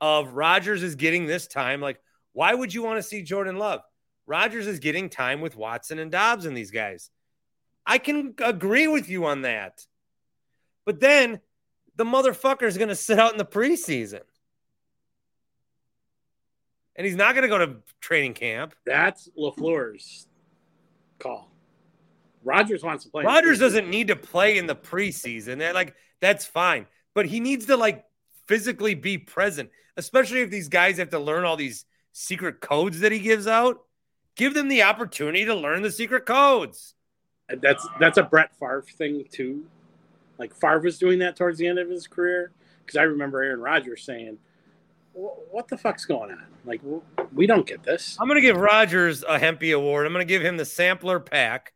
of Rodgers is getting this time. Like, why would you want to see Jordan Love? Rodgers is getting time with Watson and Doubs and these guys. I can agree with you on that. But then the motherfucker is going to sit out in the preseason. And he's not going to go to training camp. That's LaFleur's call. Rodgers wants to play. Rodgers doesn't need to play in the preseason. Like that's fine, but he needs to like physically be present, especially if these guys have to learn all these secret codes that he gives out. Give them the opportunity to learn the secret codes. That's that's a Brett Favre thing too. Like Favre was doing that towards the end of his career. Because I remember Aaron Rodgers saying, "What the fuck's going on? Like we don't get this." I'm going to give Rodgers a Hempy award. I'm going to give him the sampler pack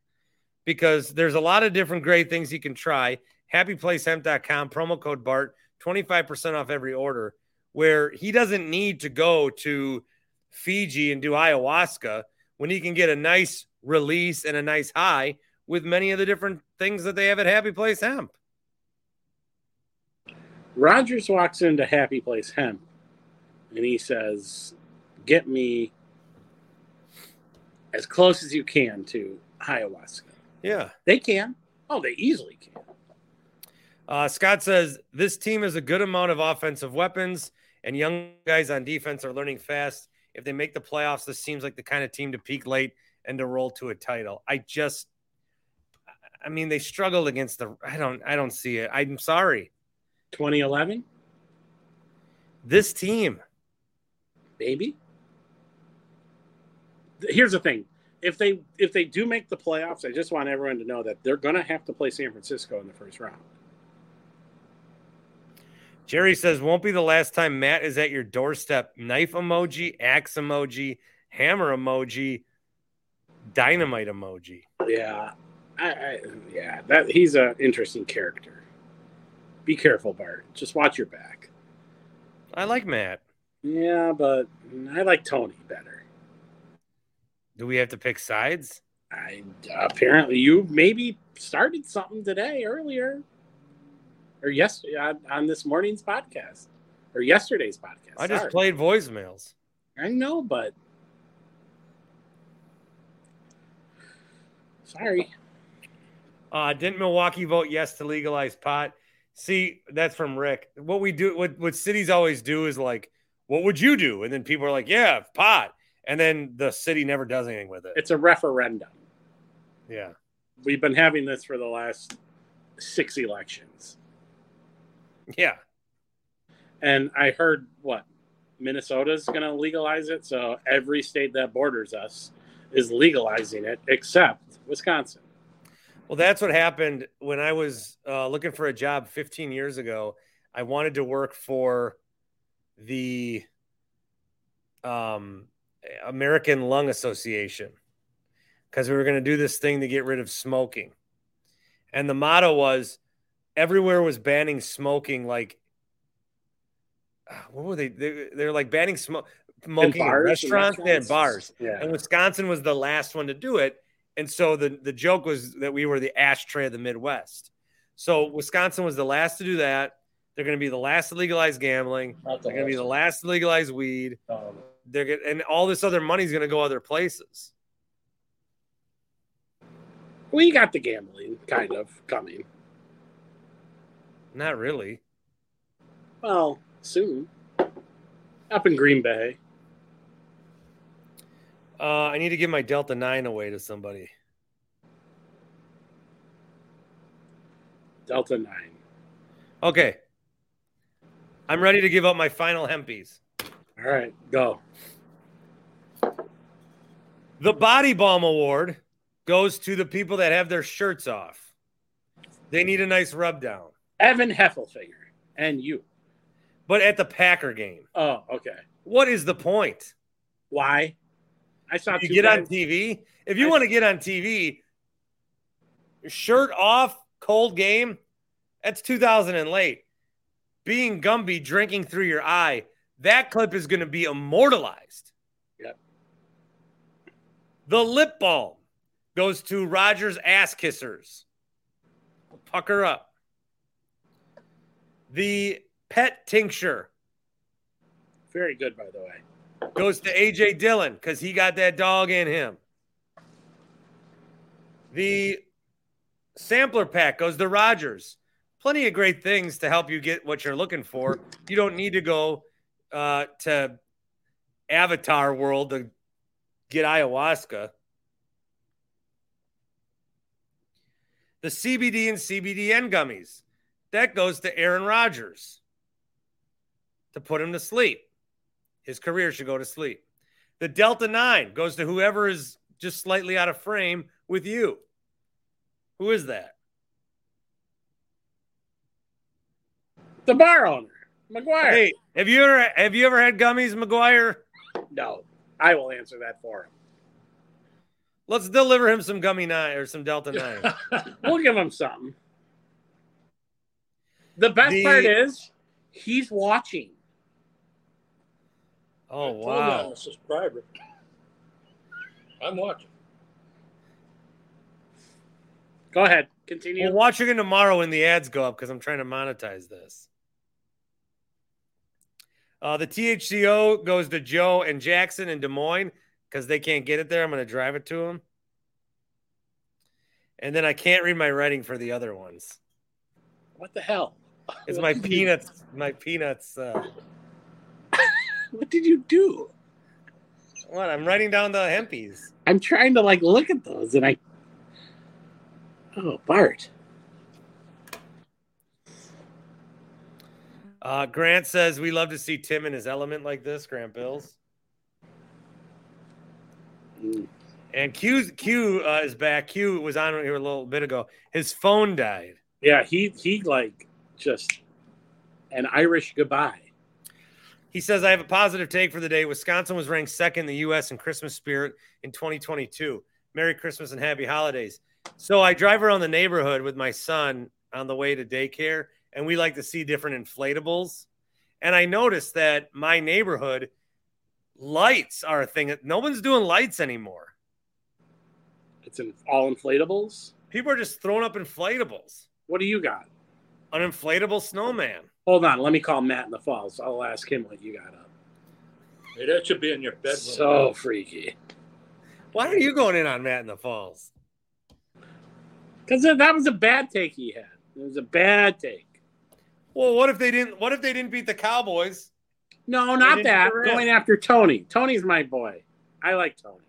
because there's a lot of different great things he can try. HappyPlaceHemp.com promo code Bart 25% off every order. Where he doesn't need to go to Fiji and do ayahuasca when he can get a nice release and a nice high with many of the different things that they have at Happy Place Hemp. Rodgers walks into Happy Place Hemp and he says, Get me as close as you can to ayahuasca. Yeah. They can. Oh, they easily can. Uh, Scott says this team has a good amount of offensive weapons, and young guys on defense are learning fast. If they make the playoffs, this seems like the kind of team to peak late and to roll to a title. I just, I mean, they struggled against the. I don't. I don't see it. I'm sorry. 2011. This team, baby. Here's the thing: if they if they do make the playoffs, I just want everyone to know that they're going to have to play San Francisco in the first round. Jerry says, won't be the last time Matt is at your doorstep. Knife emoji, axe emoji, hammer emoji, dynamite emoji. Yeah. I, I yeah, that he's an interesting character. Be careful, Bart. Just watch your back. I like Matt. Yeah, but I like Tony better. Do we have to pick sides? I apparently you maybe started something today earlier or yesterday on, on this morning's podcast or yesterday's podcast. I just Sorry. played voicemails. I know, but sorry. Uh, didn't Milwaukee vote yes to legalize pot? See, that's from Rick. What we do, what what cities always do is like, what would you do? And then people are like, yeah, pot. And then the city never does anything with it. It's a referendum. Yeah. We've been having this for the last six elections. Yeah. And I heard what Minnesota's going to legalize it. So every state that borders us is legalizing it except Wisconsin. Well, that's what happened when I was uh, looking for a job 15 years ago. I wanted to work for the um, American Lung Association because we were going to do this thing to get rid of smoking. And the motto was everywhere was banning smoking. Like, what were they? they they're like banning smoke, smoking in, restaurants, restaurants? and bars. Yeah. And Wisconsin was the last one to do it. And so the, the joke was that we were the ashtray of the Midwest. So Wisconsin was the last to do that. They're going to be the last to legalize gambling. Not They're going to be the last. last to legalize weed. Um, They're get, and all this other money is going to go other places. we got the gambling kind of coming. Not really. Well, soon. Up in Green Bay. Uh, I need to give my Delta 9 away to somebody. Delta 9. Okay. I'm ready to give up my final hempies. All right, go. The Body Balm Award goes to the people that have their shirts off. They need a nice rub down. Evan Heffelfinger and you. But at the Packer game, Oh, okay. what is the point? Why? I saw You get on TV. If you I- want to get on TV, shirt off, cold game, that's 2000 and late. Being Gumby drinking through your eye, that clip is going to be immortalized. Yep. The lip balm goes to Rodgers ass kissers. Pucker up. The pet tincture Very good, by the way. goes to AJ Dillon because he got that dog in him. The sampler pack goes to Rodgers. Plenty of great things to help you get what you're looking for. You don't need to go uh, to Avatar World to get ayahuasca. The CBD and CBDN gummies that goes to Aaron Rodgers to put him to sleep. His career should go to sleep. The Delta 9 goes to whoever is just slightly out of frame with you. Who is that? The bar owner, McGuire. Hey, have you ever have you ever had gummies, McGuire? No, I will answer that for him. Let's deliver him some gummy nine or some Delta nine. We'll give him something. The best The- part is he's watching. Oh wow! I'm a subscriber. I'm watching. Go ahead, continue. We'll watch again tomorrow when the ads go up because I'm trying to monetize this. Uh, the THCO goes to Joe and Jackson in Des Moines because they can't get it there. I'm going to drive it to them. And then I can't read my writing for the other ones. What the hell? It's my peanuts. My peanuts. Uh, What did you do? what? I'm writing down the hempies. I'm trying to like look at those, and I. Oh, Bart. Uh, Grant says we love to see Tim in his element like this. Grant Bills. And Q Q uh, is back. Q was on here a little bit ago. His phone died. Yeah, he he like just an Irish goodbye. He says, I have a positive take for the day. Wisconsin was ranked second in the U.S. in Christmas spirit in 2022. Merry Christmas and happy holidays. So I drive around the neighborhood with my son on the way to daycare, and we like to see different inflatables. And I noticed that my neighborhood lights are a thing. No one's doing lights anymore. It's in all inflatables. People are just throwing up inflatables. What do you got? An inflatable snowman. Hold on, let me call Matt in the falls. I'll ask him what you got up. Hey, that should be in your bed. So freaky. Why are you going in on Matt in the Falls? Because that was a bad take he had. It was a bad take. Well, what if they didn't? What if they didn't beat the Cowboys? No, not that. Going after Tony. Tony's my boy. I like Tony.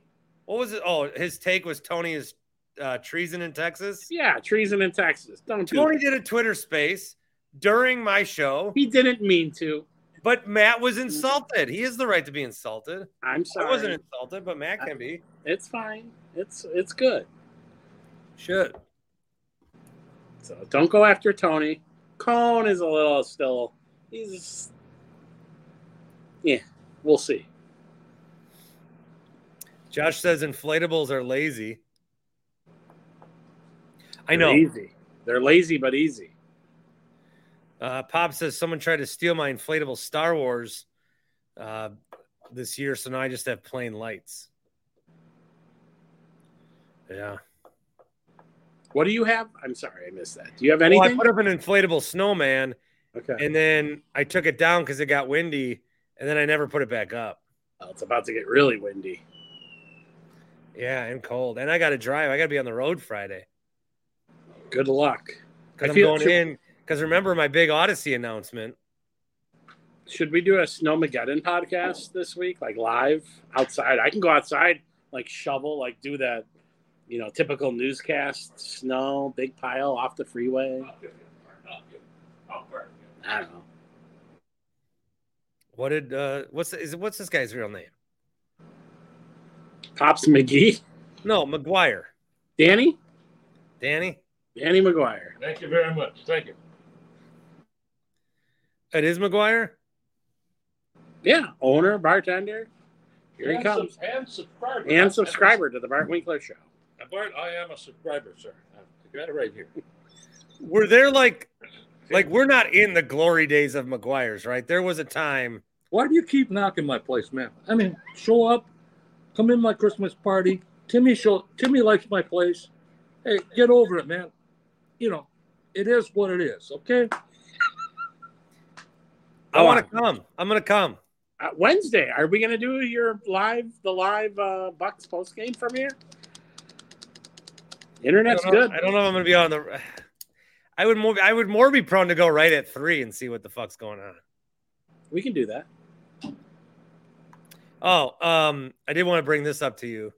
What was it? Oh, his take was Tony is uh, treason in Texas. Yeah, treason in Texas. Don't do Tony that. did a Twitter space during my show, He didn't mean to. but Matt was insulted. He has the right to be insulted. I'm sorry. I wasn't insulted, but Matt can be. It's fine. It's it's good. Should. So don't go after Tony. Cone is a little still. He's yeah. We'll see. Josh says inflatables are lazy. I know. They're easy. They're lazy but easy. Uh, Pop says someone tried to steal my inflatable Star Wars uh, this year, so now I just have plain lights. Yeah. What do you have? I'm sorry, I missed that. Do you have Well, anything? I put up an inflatable snowman, okay. and then I took it down because it got windy, and then I never put it back up. Oh, it's about to get really windy. Yeah, and cold, and I got to drive. I got to be on the road Friday Good luck. Because I'm going should- in. Because remember my big Odyssey announcement. Should we do a Snowmageddon podcast this week, like live outside? I can go outside, like shovel, like do that, you know, typical newscast, snow, big pile off the freeway. I don't know. What did uh what's is what's this guy's real name? Pops McGee, No, McGuire. Danny, Danny. Danny McGuire. Thank you very much. Thank you. It is McGuire. Yeah, owner, bartender. Here he comes. sub- and subscriber. And subscriber to the Bart Winkler Show. Bart, I am a subscriber, sir. I got it right here. Were there like like we're not in the glory days of McGuire's, right? There was a time. Why do you keep knocking my place, man? I mean, show up, come in my Christmas party. Timmy show Timmy likes my place. Hey, get over it, man. You know, it is what it is, okay? I want to come. I'm gonna come. Uh, Wednesday, are we going to do your live, the live uh, Bucks post game from here? Internet's I good. I don't know if I'm gonna be on the. I would more. I would more be prone to go right at three and see what the fuck's going on. We can do that. Oh, um, I did want to bring this up to you,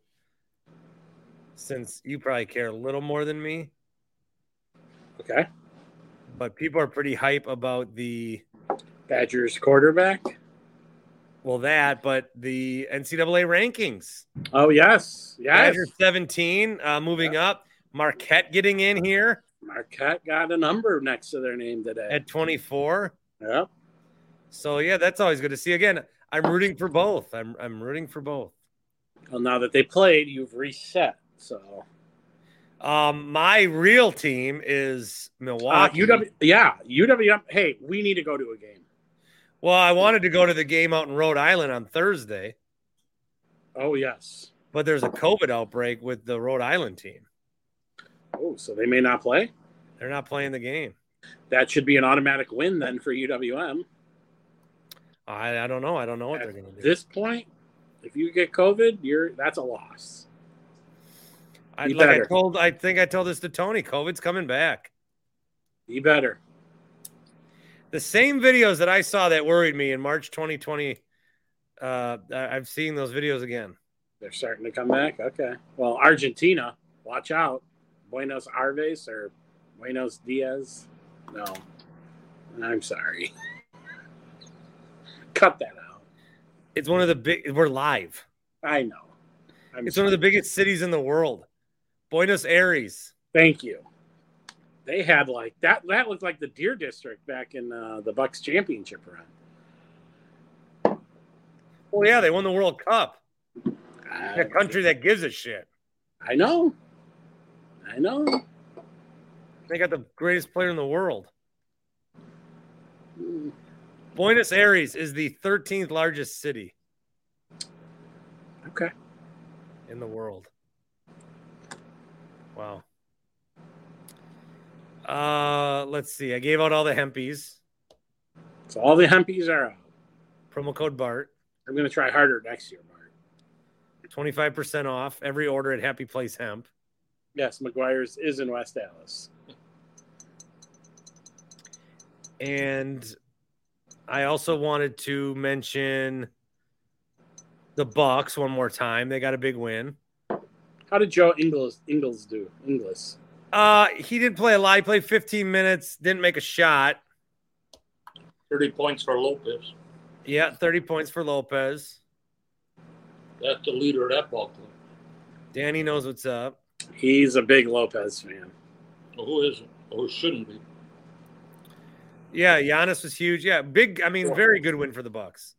since you probably care a little more than me. Okay. But people are pretty hype about the Badgers quarterback. well that, but the NCAA rankings. Oh yes, yes. Badgers 17, uh, moving up. Marquette getting in here Marquette got a number next to their name today. at 24. Yeah. So yeah, that's always good to see. Again, I'm rooting for both. I'm I'm rooting for both. Well, now that they played, you've reset. So Um, my real team is uh, Milwaukee. UW, yeah, UW. Hey, we need to go to a game. Well, I wanted to go to the game out in Rhode Island on Thursday, Oh yes. but there's a COVID outbreak with the Rhode Island team. Oh, so they may not play. They're not playing the game. That should be an automatic win then for UWM. I, I don't know. I don't know what At they're going to do. this point, if you get COVID, you're that's a loss. I, be like I told, I think I told this to Tony. COVID's coming back. Be better. The same videos that I saw that worried me in March 2020. Uh, I've seen those videos again. They're starting to come back. Okay. Well, Argentina, watch out. Buenos Aires or Buenos Diaz. No. I'm sorry. Cut that out. It's one of the big. We're live. I know. I'm It's one of the biggest cities in the world. Buenos Aires. Thank you. They had like that. That looked like the Deer District back in uh, the Bucks championship run. Well, yeah, they won the World Cup. A country that gives a shit. I know. I know. They got the greatest player in the world. Buenos Aires is the 13th largest city Okay. in the world. Wow. Uh, let's see. I gave out all the hempies. So all the hempies are out. Promo code BART. I'm going to try harder next year, Bart. 25% off every order at Happy Place Hemp. Yes, McGuire's is in West Allis. And I also wanted to mention the Bucks one more time. They got a big win. How did Joe Ingles Ingles do? Ingles. Uh, he didn't play a lot. He played 15 minutes, didn't make a shot. 30 points for Lopez. Yeah, 30 points for Lopez. That's the leader of that ball club. Danny knows what's up. He's a big Lopez fan. Well, who isn't? Or shouldn't be? Yeah, Giannis was huge. Yeah, big. I mean, very good win for the Bucks.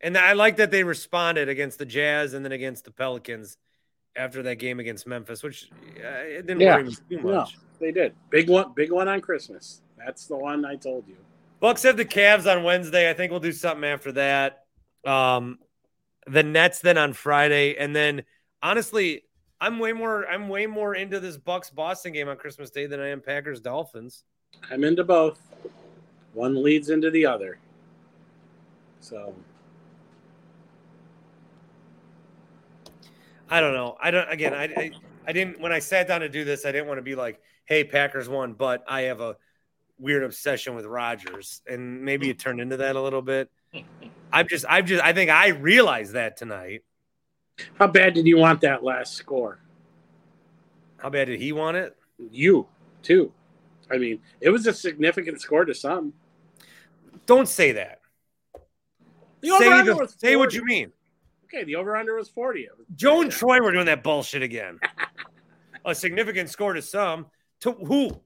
And I like that they responded against the Jazz and then against the Pelicans after that game against Memphis, which uh, it didn't Yeah, worry me too no, much. they did. Big one, big one on Christmas. That's the one I told you. Bucks have the Cavs on Wednesday. I think we'll do something after that. Um, the Nets then on Friday, and then honestly, I'm way more I'm way more into this Bucks Boston game on Christmas Day than I am Packers Dolphins. I'm into both. One leads into the other. So I don't know. I don't. Again, I, I I didn't when I sat down to do this. I didn't want to be like, "Hey, Packers won," but I have a weird obsession with Rodgers, and maybe it turned into that a little bit. I'm just, I'm just, I think I realized that tonight. How bad did you want that last score? How bad did he want it? You too. I mean, it was a significant score to some. Don't say that. The say over-under the- was say what you mean. Okay, the over under was 40. It was- Joe and Troy were doing that bullshit again. a significant score to some. To who?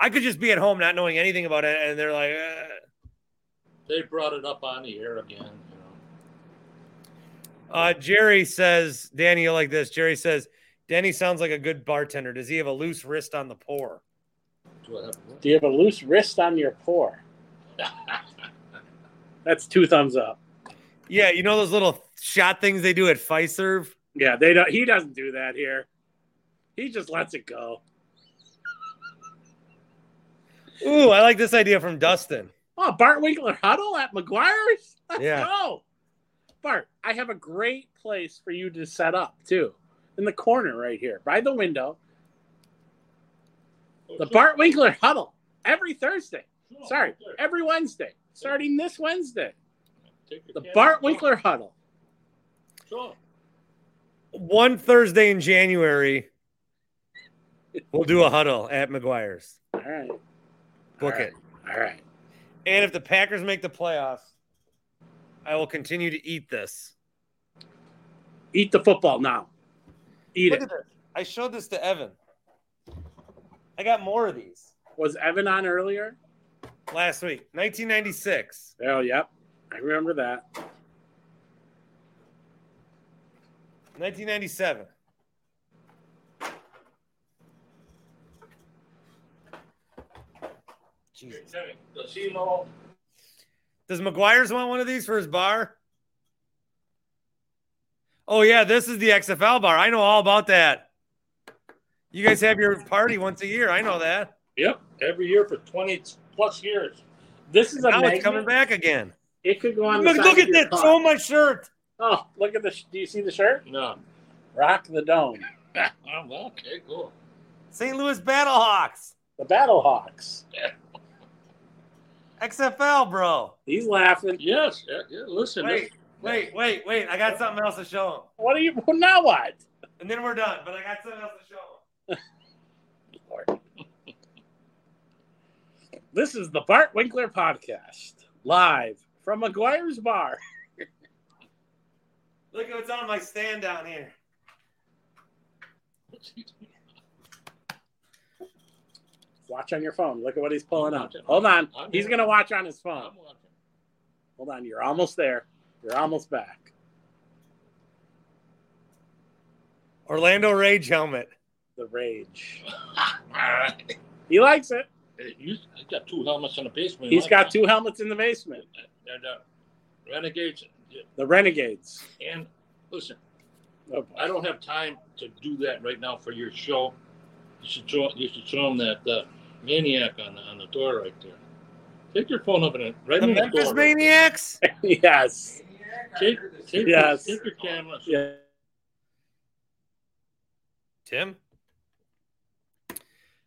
I could just be at home not knowing anything about it, and they're like, eh. They brought it up on the air again. You know. uh, Jerry says, Danny, you like this. Jerry says, Danny sounds like a good bartender. Does he have a loose wrist on the pour? Do Do you have a loose wrist on your pour? That's two thumbs up. Yeah, you know those little shot things they do at Fiserv? Yeah, they don't. He doesn't do that here. He just lets it go. Ooh, I like this idea from Dustin. Oh, Bart Winkler huddle at McGuire's. Let's Yeah. go. Bart, I have a great place for you to set up too, in the corner right here, by the window. The Bart Winkler huddle every Thursday. Sorry, every Wednesday, starting this Wednesday. The Bart. Winkler huddle. Sure. One Thursday in January, we'll do a huddle at McGuire's. All right. Book All right. it. All right. And if the Packers make the playoffs, I will continue to eat this. Eat the football now. Eat Look it. at this. I showed this to Evan. I got more of these. Was Evan on earlier? last week. 1996. Oh, yep. I remember that. 1997. Jesus. Does he know? Does McGuire's want one of these for his bar? Oh yeah, this is the XFL bar. I know all about that. You guys have your party once a year. I know that. Yep, every year for 20 plus years. This is a Now it's coming back again. It could go on. The Look, side look of at your that! car. So my shirt. Oh, look at the. Do you see the shirt? No. Rock the dome. Oh, okay, cool. St. Louis Battlehawks. The Battlehawks. XFL, bro. He's laughing. Yes, yeah, yeah, listen. Wait, wait, wait, wait. I got something else to show him. What are you? Now what? And then we're done. But I got something else to show him. This is the Bart Winkler podcast, live from McGuire's Bar. Look at what's on my stand down here. Watch on your phone. Look at what he's pulling up. Hold on. I'm He's going to watch on his phone. I'm. Hold on. You're almost there. You're almost back. Orlando Rage helmet. The rage. He likes it. He's got two helmets in the basement. He's got two helmets in the basement. And, uh, Renegades. The Renegades. And listen, Oh. I don't have time to do that right now for your show. You should show, you should show him that uh, maniac on the, on the door right there. Take your phone up and it- right The in the Memphis door. right there. Maniacs. yes. Take, take, Yes. your, take your camera. Yeah. Tim.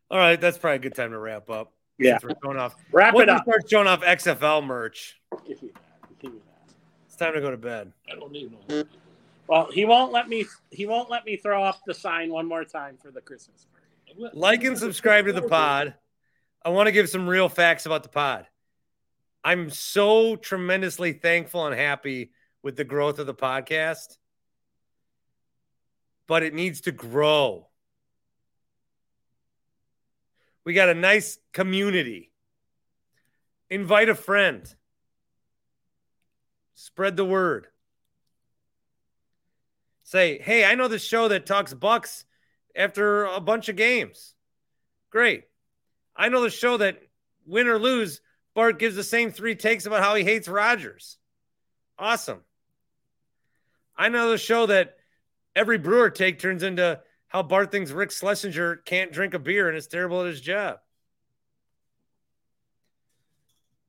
All right, that's probably a good time to wrap up. Yeah. We're showing off. Wrap Once it we up. Start showing off XFL merch. Give me that. Give me that. It's time to go to bed. I don't need no. Well, he won't let me. He won't let me throw up the sign one more time for the Christmas party. Like and subscribe to the pod. I want to give some real facts about the pod. I'm so tremendously thankful and happy with the growth of the podcast, but it needs to grow. We got a nice community. Invite a friend. Spread the word. Say, hey, I know the show that talks Bucks after a bunch of games. Great. I know the show that win or lose, Bart gives the same three takes about how he hates Rodgers. Awesome. I know the show that every Brewer take turns into how Bart thinks Rick Schlesinger can't drink a beer and is terrible at his job.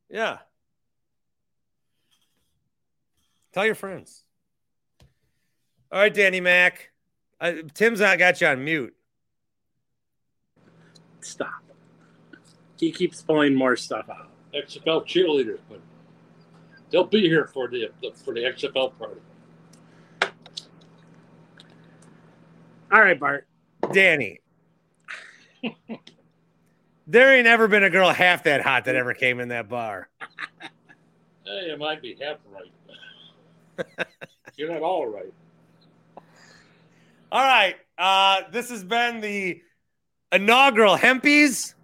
Yeah. Tell your friends. All right, Danny Mac. Uh, Tim's not got you on mute. Stop. He keeps pulling more stuff out. XFL cheerleaders, but they'll be here for the, the for the XFL party. All right, Bart. Danny. there ain't ever been a girl half that hot that ever came in that bar. Hey, it might be half right. You're not all right. All right. Uh, this has been the inaugural Hempies.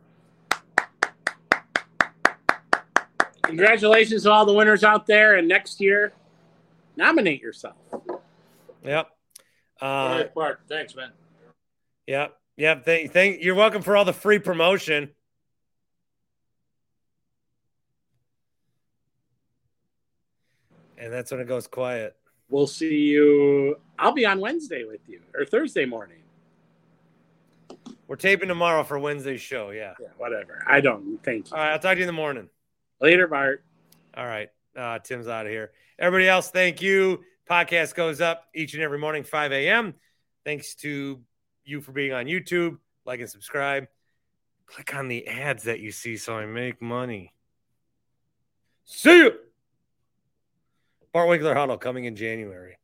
Congratulations to all the winners out there. And next year, nominate yourself. Yep. Uh, all right, Bart. Thanks, man. Yep. Yep. Thank, thank you're welcome for all the free promotion. And that's when it goes quiet. We'll see you. I'll be on Wednesday with you or Thursday morning. We're taping tomorrow for Wednesday's show. Yeah. Yeah, whatever. I don't. Thank you. All right. I'll talk to you in the morning. Later, Bart. All right. Uh, Tim's out of here. Everybody else, thank you. Podcast goes up each and every morning, 5 a.m. Thanks to you for being on YouTube. Like and subscribe. Click on the ads that you see so I make money. See you. Bart Winkler Huddle coming in January.